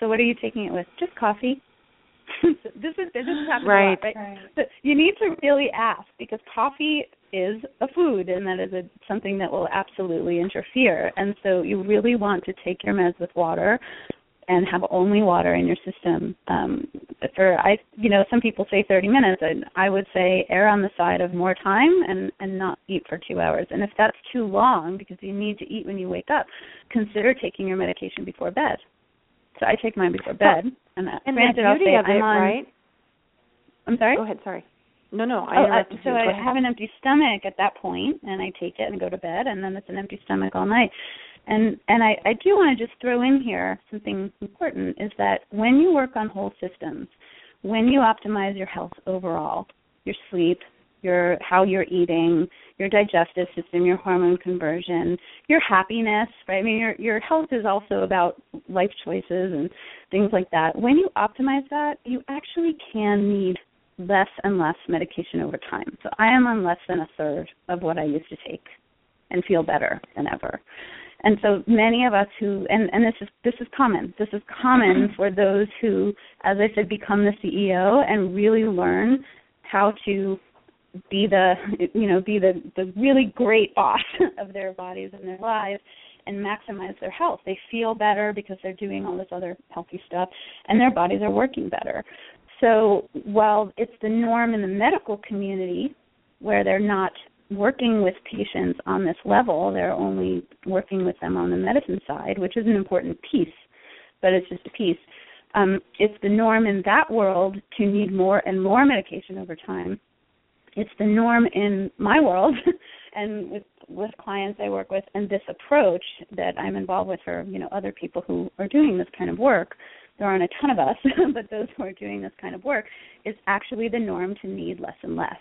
D: So what are you taking it with? Just coffee. this is this is happening a lot,
C: Right.
D: right? But you need to really ask because coffee is a food and that is a something that will absolutely interfere. And so you really want to take your meds with water and have only water in your system. Um for I you know, some people say 30 minutes and I would say err on the side of more time and and not eat for 2 hours. And if that's too long because you need to eat when you wake up, consider taking your medication before bed. So I take mine before bed and, that,
C: And
D: granted
C: the
D: I'll say
C: of
D: I'm on
C: right?
D: I'm sorry?
C: Go ahead. Sorry. No, no. I
D: Oh, uh, so I have an empty stomach at that point, and I take it and go to bed, and then it's an empty stomach all night. And and I, I do want to just throw in here something important is that when you work on whole systems, when you optimize your health overall, your sleep, your how you're eating, your digestive system, your hormone conversion, your happiness, right? I mean your your health is also about life choices and things like that. When you optimize that, you actually can need less and less medication over time. So I am on less than a third of what I used to take and feel better than ever. And so many of us who and, and this is this is common. This is common mm-hmm. for those who, as I said, become the CEO and really learn how to be the you know, be the, the really great boss of their bodies and their lives and maximize their health. They feel better because they're doing all this other healthy stuff and their bodies are working better. So while it's the norm in the medical community where they're not working with patients on this level, they're only working with them on the medicine side, which is an important piece, but it's just a piece. Um, it's the norm in that world to need more and more medication over time. It's the norm in my world and with with clients I work with and this approach that I'm involved with for, you know, other people who are doing this kind of work. There aren't a ton of us, but those who are doing this kind of work is actually the norm to need less and less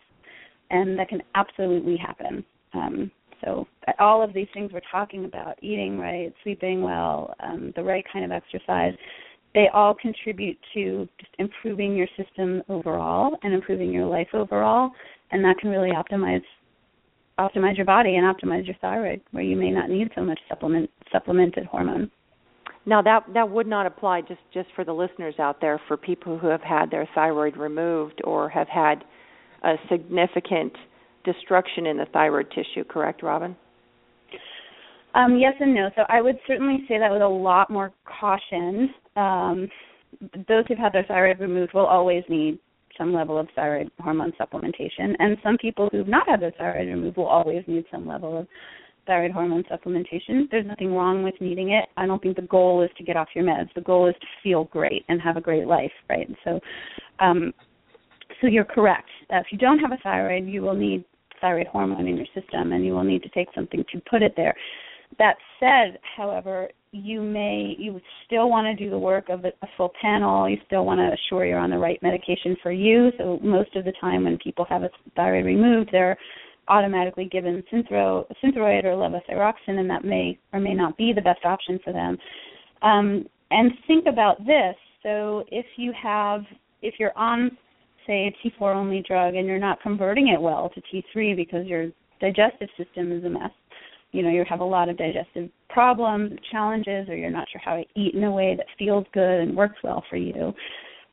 D: and that can absolutely happen. Um, so all of these things we're talking about, eating right, sleeping well, um, the right kind of exercise, they all contribute to just improving your system overall and improving your life overall, and that can really optimize optimize your body and optimize your thyroid, where you may not need so much supplement supplemented hormone.
C: Now that that would not apply just just for the listeners out there for people who have had their thyroid removed or have had a significant destruction in the thyroid tissue, correct, Robin?
D: Um, yes and no. So I would certainly say that with a lot more caution. Um, those who've had their thyroid removed will always need some level of thyroid hormone supplementation, and some people who've not had their thyroid removed will always need some level of thyroid hormone supplementation. There's nothing wrong with needing it. I don't think the goal is to get off your meds. The goal is to feel great and have a great life, right? So um, so you're correct. Uh, if you don't have a thyroid, you will need thyroid hormone in your system, and you will need to take something to put it there. That said, however, you may you would still want to do the work of a, a full panel. You still want to assure you're on the right medication for you. So most of the time, when people have a thyroid removed, they're automatically given synthro, synthroid or levothyroxine, and that may or may not be the best option for them. Um, and think about this. So if you have if you're on say a T4 only drug and you're not converting it well to T3 because your digestive system is a mess, you know, you have a lot of digestive problems, challenges, or you're not sure how to eat in a way that feels good and works well for you,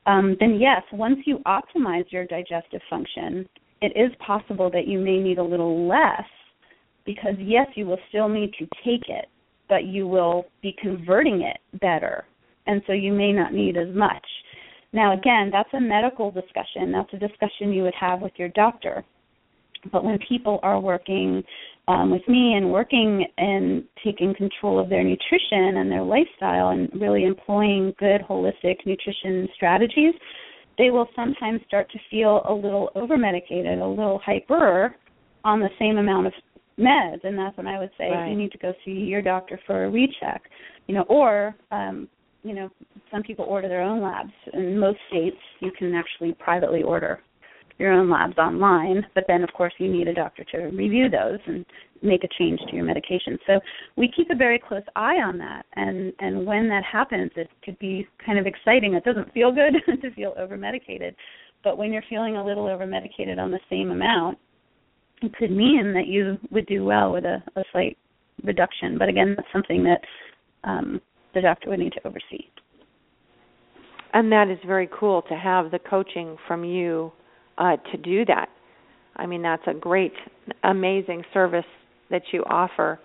D: um, then yes, once you optimize your digestive function, it is possible that you may need a little less because yes, you will still need to take it, but you will be converting it better. And so you may not need as much. Now, again, that's a medical discussion. That's a discussion you would have with your doctor. But when people are working um, with me and working and taking control of their nutrition and their lifestyle and really employing good holistic nutrition strategies, they will sometimes start to feel a little over medicated, a little hyper on the same amount of meds and that's when I would say right. you need to go see your doctor for a recheck. You know, or um you know, some people order their own labs. In most states, you can actually privately order your own labs online, but then of course you need a doctor to review those and make a change to your medication. So we keep a very close eye on that and and when that happens it could be kind of exciting. It doesn't feel good to feel over medicated, but when you're feeling a little over medicated on the same amount, it could mean that you would do well with a, a slight reduction. But again, that's something that um, the doctor would need to oversee.
C: And that is very cool to have the coaching from you uh, to do that. I mean, that's a great, amazing service that you offer.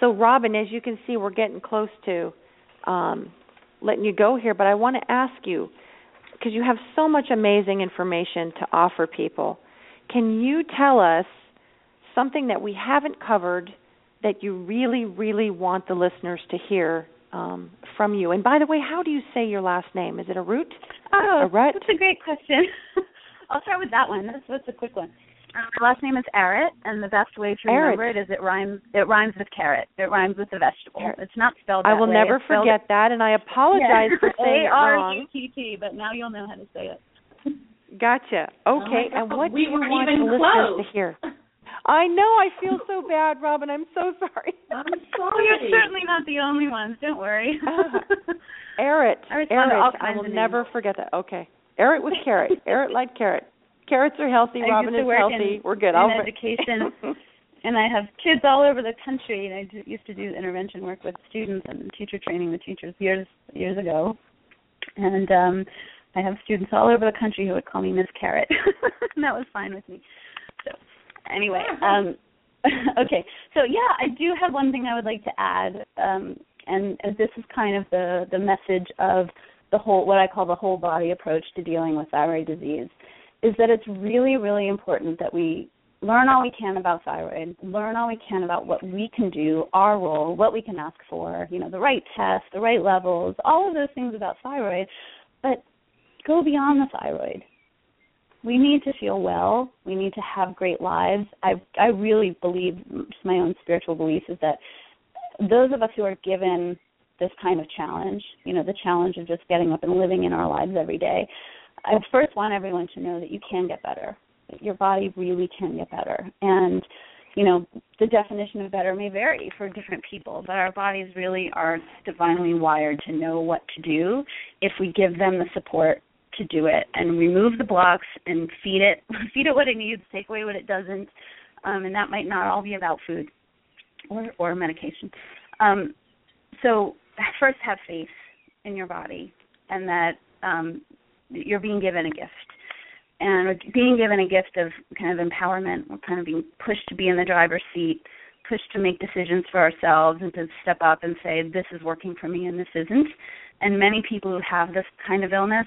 C: So, Robin, as you can see, we're getting close to um, letting you go here, but I want to ask you because you have so much amazing information to offer people. Can you tell us something that we haven't covered that you really, really want the listeners to hear um, from you. And by the way, how do you say your last name? Is it a root?
D: Oh,
C: a rut?
D: that's a great question. I'll start with that one. That's, that's a quick one. My last name is Arutt, and the best way to remember
C: Arutt.
D: it is it rhymes. It rhymes with carrot. It rhymes with the vegetable.
C: Arutt.
D: It's not spelled.
C: I will
D: way.
C: never
D: it's
C: forget that, and I apologize
D: yeah.
C: for saying
D: A R
C: it
D: U
C: wrong.
D: T T. But now you'll know how to say it.
C: Gotcha.
B: Oh
C: Okay,
B: my
C: and what
B: we
C: do you want the listeners to hear? I know. I feel so bad, Robin. I'm so sorry.
B: I'm sorry.
D: you're certainly not the only ones. Don't worry.
C: Arutt.
D: I respond to all
C: Arutt. I will
D: of
C: never forget that. Okay. Arutt with carrot. Arutt like carrot. Carrots are healthy.
D: I
C: Robin is healthy.
D: in-
C: We're good.
D: in
C: I'll
D: education. and I have kids all over the country. And I do, used to do intervention work with students and teacher training with teachers years years ago. And um I have students all over the country who would call me Miss Carrot, and that was fine with me. So, anyway, um, okay. So yeah, I do have one thing I would like to add, um, and, and this is kind of the the message of the whole what I call the whole body approach to dealing with thyroid disease, is that it's really really important that we learn all we can about thyroid, learn all we can about what we can do, our role, what we can ask for, you know, the right test, the right levels, all of those things about thyroid, but go beyond the thyroid. We need to feel well. We need to have great lives. I I really believe, my own spiritual belief, is that those of us who are given this kind of challenge, you know, the challenge of just getting up and living in our lives every day, I first want everyone to know that you can get better. That your body really can get better. And, you know, the definition of better may vary for different people, but our bodies really are divinely wired to know what to do if we give them the support to do it and remove the blocks and feed it feed it what it needs, take away what it doesn't. Um, and that might not all be about food or or medication. Um, so first have faith in your body and that um, you're being given a gift. And being given a gift of kind of empowerment, we're kind of being pushed to be in the driver's seat, pushed to make decisions for ourselves and to step up and say, this is working for me and this isn't. And many people who have this kind of illness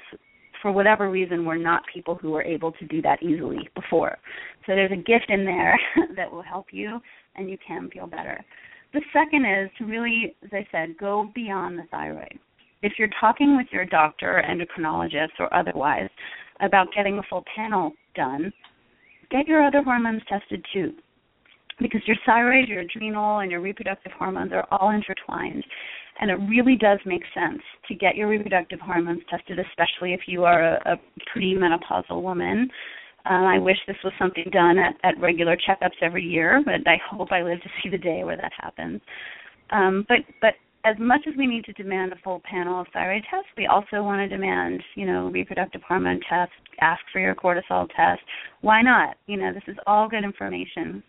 D: for whatever reason, we're not people who were able to do that easily before. So there's a gift in there that will help you, and you can feel better. The second is to really, as I said, go beyond the thyroid. If you're talking with your doctor, endocrinologist, or otherwise about getting a full panel done, get your other hormones tested too. Because your thyroid, your adrenal, and your reproductive hormones are all intertwined. And it really does make sense to get your reproductive hormones tested, especially if you are a, a premenopausal woman. Um, I wish this was something done at, at regular checkups every year, but I hope I live to see the day where that happens. Um, but but as much as we need to demand a full panel of thyroid tests, we also want to demand, you know, reproductive hormone tests, ask for your cortisol test. Why not? You know, this is all good information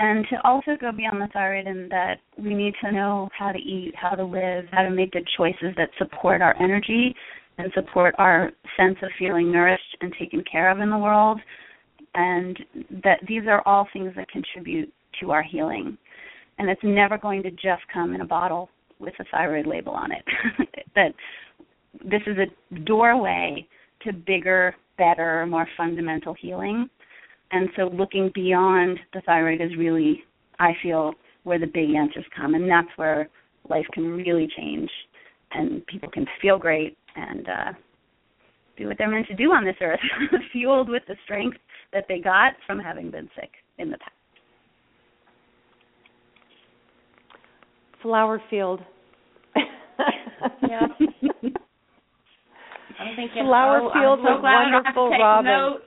D: and to also go beyond the thyroid in that we need to know how to eat, how to live, how to make good choices that support our energy and support our sense of feeling nourished and taken care of in the world. And that these are all things that contribute to our healing. And it's never going to just come in a bottle with a thyroid label on it. that this is a doorway to bigger, better, more fundamental healing and so looking beyond the thyroid is really i feel where the big answers come. And that's where life can really change and people can feel great and uh do what they're meant to do on this earth fueled with the strength that they got from having been sick in the past.
C: Flower field.
B: Yeah. I'm thinking,
C: flower
B: oh,
C: fields
B: I'm so
C: of
B: glad I don't have to
C: wonderful
B: take
C: robin
B: notes.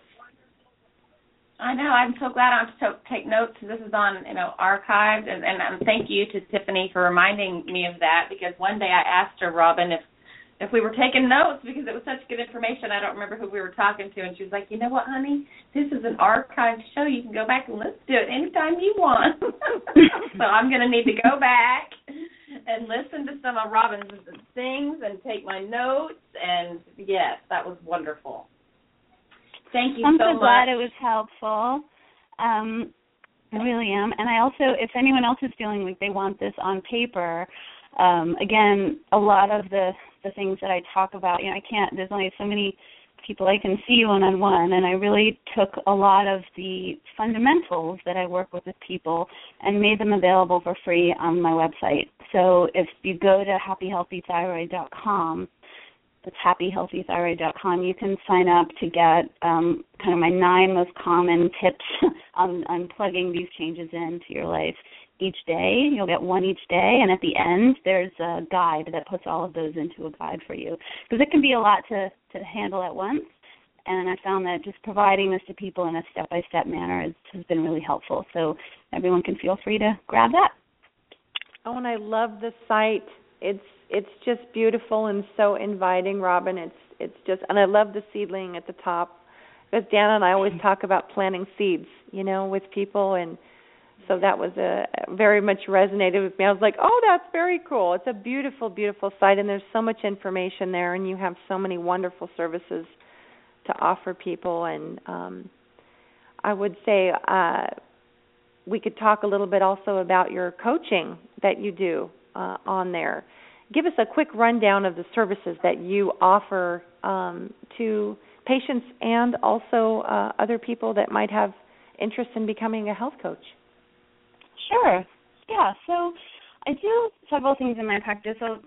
B: I know. I'm so glad I to take notes. This is on, you know, archived, and, and um, thank you to Tiffany for reminding me of that. Because one day I asked her, Robin, if if we were taking notes because it was such good information. I don't remember who we were talking to, and she was like, "You know what, honey? This is an archived show. You can go back and listen to it anytime you want." so I'm going to need to go back and listen to some of Robin's things and take my notes. And yes, that was wonderful. Thank you
D: I'm
B: so,
D: so
B: much.
D: glad it was helpful. Um, I really am. And I also, if anyone else is feeling like they want this on paper, um, again, a lot of the the things that I talk about, you know, I can't. There's only so many people I can see one on one, and I really took a lot of the fundamentals that I work with with people and made them available for free on my website. So if you go to happyhealthythyroid.com that's happyhealthythyroid.com. You can sign up to get um, kind of my nine most common tips on, on plugging these changes into your life each day. You'll get one each day, and at the end, there's a guide that puts all of those into a guide for you because it can be a lot to to handle at once. And I found that just providing this to people in a step-by-step manner has, has been really helpful. So everyone can feel free to grab that.
C: Oh, and I love the site. It's it's just beautiful and so inviting, Robin. It's it's just and I love the seedling at the top. Because Danna and I always talk about planting seeds, you know, with people and So that was a very much resonated with me. I was like, "Oh, that's very cool. It's a beautiful, beautiful site, and there's so much information there, and you have so many wonderful services to offer people." And um, I would say uh, we could talk a little bit also about your coaching that you do uh, on there. Give us a quick rundown of the services that you offer um, to patients and also uh, other people that might have interest in becoming a health coach.
D: Sure. Yeah. So I do several things in my practice. So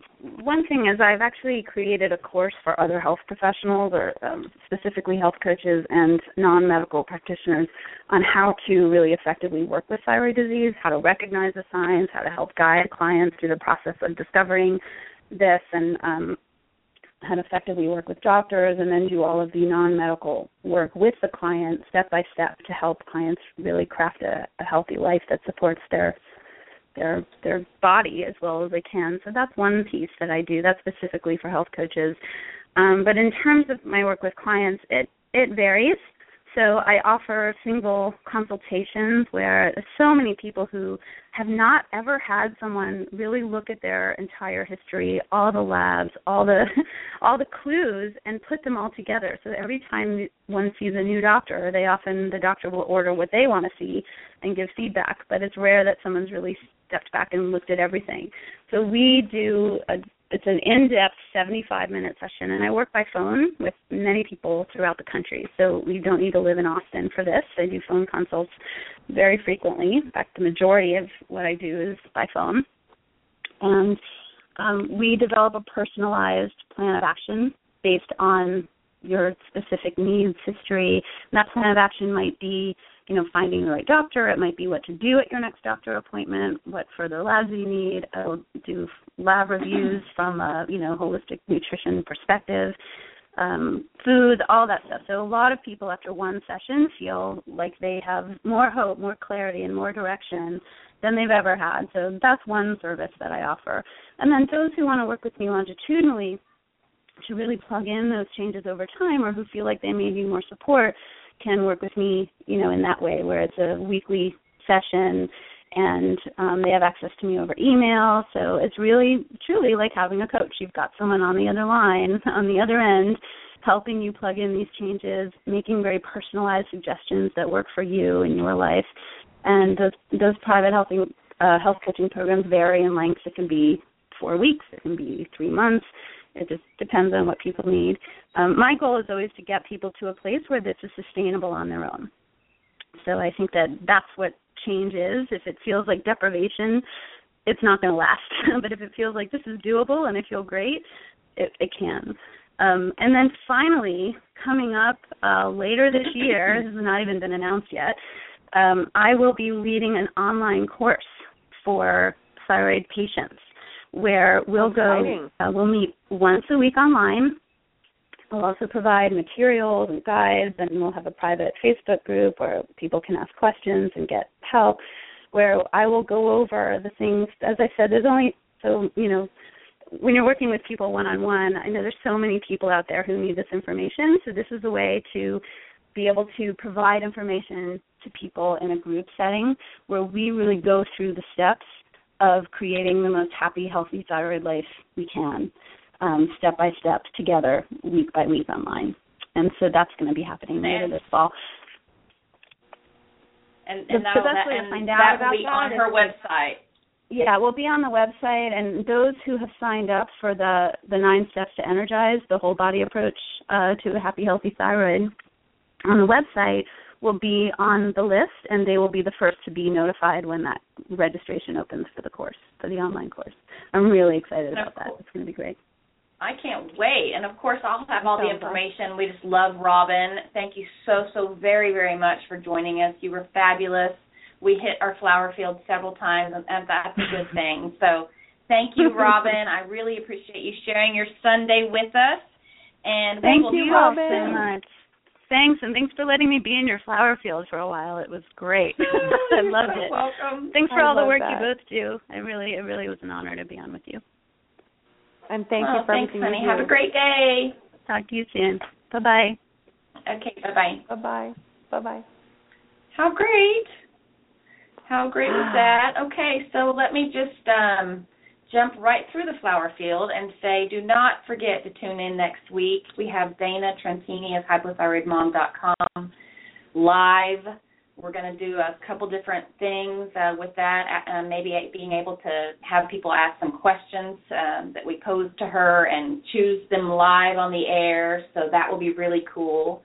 D: one thing is I've actually created a course for other health professionals, or um, specifically health coaches and non-medical practitioners, on how to really effectively work with thyroid disease, how to recognize the signs, how to help guide clients through the process of discovering this, and um, how to effectively work with doctors, and then do all of the non-medical work with the client, step by step, to help clients really craft a, a healthy life that supports their their their body as well as they can. So that's one piece that I do. That's specifically for health coaches. Um, but in terms of my work with clients, it it varies. So I offer single consultations where so many people who have not ever had someone really look at their entire history, all the labs, all the all the clues and put them all together. So every time one sees a new doctor, they often the doctor will order what they want to see and give feedback, but it's rare that someone's really stepped back and looked at everything. So we do a it's an in-depth 75 minute session and i work by phone with many people throughout the country. So we don't need to live in austin for this. I do phone consults very frequently. In fact the majority of what i do is by phone. And um, we develop a personalized plan of action based on your specific needs history and that plan of action might be you know, finding the right doctor. It might be what to do at your next doctor appointment, what further labs you need. I'll do lab reviews from a, you know, holistic nutrition perspective, um, foods, all that stuff. So a lot of people after one session feel like they have more hope, more clarity, and more direction than they've ever had. So that's one service that I offer. And then those who want to work with me longitudinally to really plug in those changes over time or who feel like they may need more support, can work with me, you know, in that way, where it's a weekly session and um, they have access to me over email. So it's really, truly like having a coach. You've got someone on the other line, on the other end, helping you plug in these changes, making very personalized suggestions that work for you in your life. And those those private healthy uh, health coaching programs vary in length. It can be four weeks, it can be three months, it just depends on what people need. Um, my goal is always to get people to a place where this is sustainable on their own. So I think that that's what change is. If it feels like deprivation, it's not going to last. but if it feels like this is doable and I feel great, it, it can. Um, and then finally, coming up uh, later this year, this has not even been announced yet, um, I will be leading an online course for thyroid patients where we'll go, uh, we'll meet once a week online. We'll also provide materials and guides, and we'll have a private Facebook group where people can ask questions and get help. Where I will go over the things. As I said, there's only so you know when you're working with people one on one. I know there's so many people out there who need this information. So this is a way to be able to provide information to people in a group setting where we really go through the steps of creating the most happy, healthy thyroid life we can, um, step by step, together, week by week online. And so that's going to be happening later this fall.
B: And, and the, best way to find out about that on her website.
D: Yeah, we'll be on the website, and those who have signed up for the the nine steps to energize the whole body approach uh, to a happy, healthy thyroid on the website will be on the list and they will be the first to be notified when that registration opens for the course, for the online course. I'm really excited about that. It's going to be great.
B: I can't wait. And of course, I'll have all the information. We just love Robin. Thank you so, so very, very much for joining us. You were fabulous. We hit our flower field several times, and that's a good thing. So thank you, Robin. I really appreciate you sharing your Sunday with us. And
D: thank you, Robin. so much. Thanks, and thanks for letting me be in your flower field for a while. It was great. I loved it.
B: Welcome.
D: Thanks for
C: I
D: all the work
C: that.
D: you both do. I really, it really was an honor to be on with you.
C: And thank
B: oh,
C: you for
B: thanks,
C: everything
B: honey.
C: you do.
B: Have a great day.
D: Talk to you soon. Bye bye.
B: Okay, bye bye.
C: Bye bye. Bye bye.
B: How great. How great was that? Okay, so let me just um, jump right through the flower field and say do not forget to tune in next week. We have Dana Trentini of hypothyroidmom.com live. We're going to do a couple different things uh, with that, uh, maybe being able to have people ask some questions um, that we pose to her and choose them live on the air. So that will be really cool.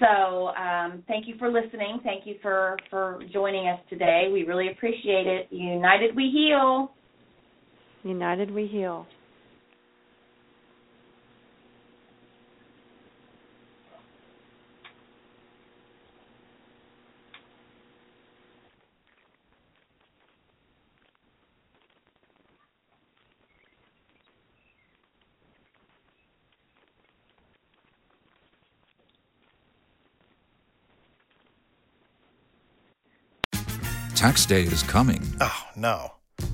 B: So um, thank you for listening. Thank you for, for joining us today. We really appreciate it. United we heal.
C: United we heal.
E: Tax day is coming.
F: Oh, no.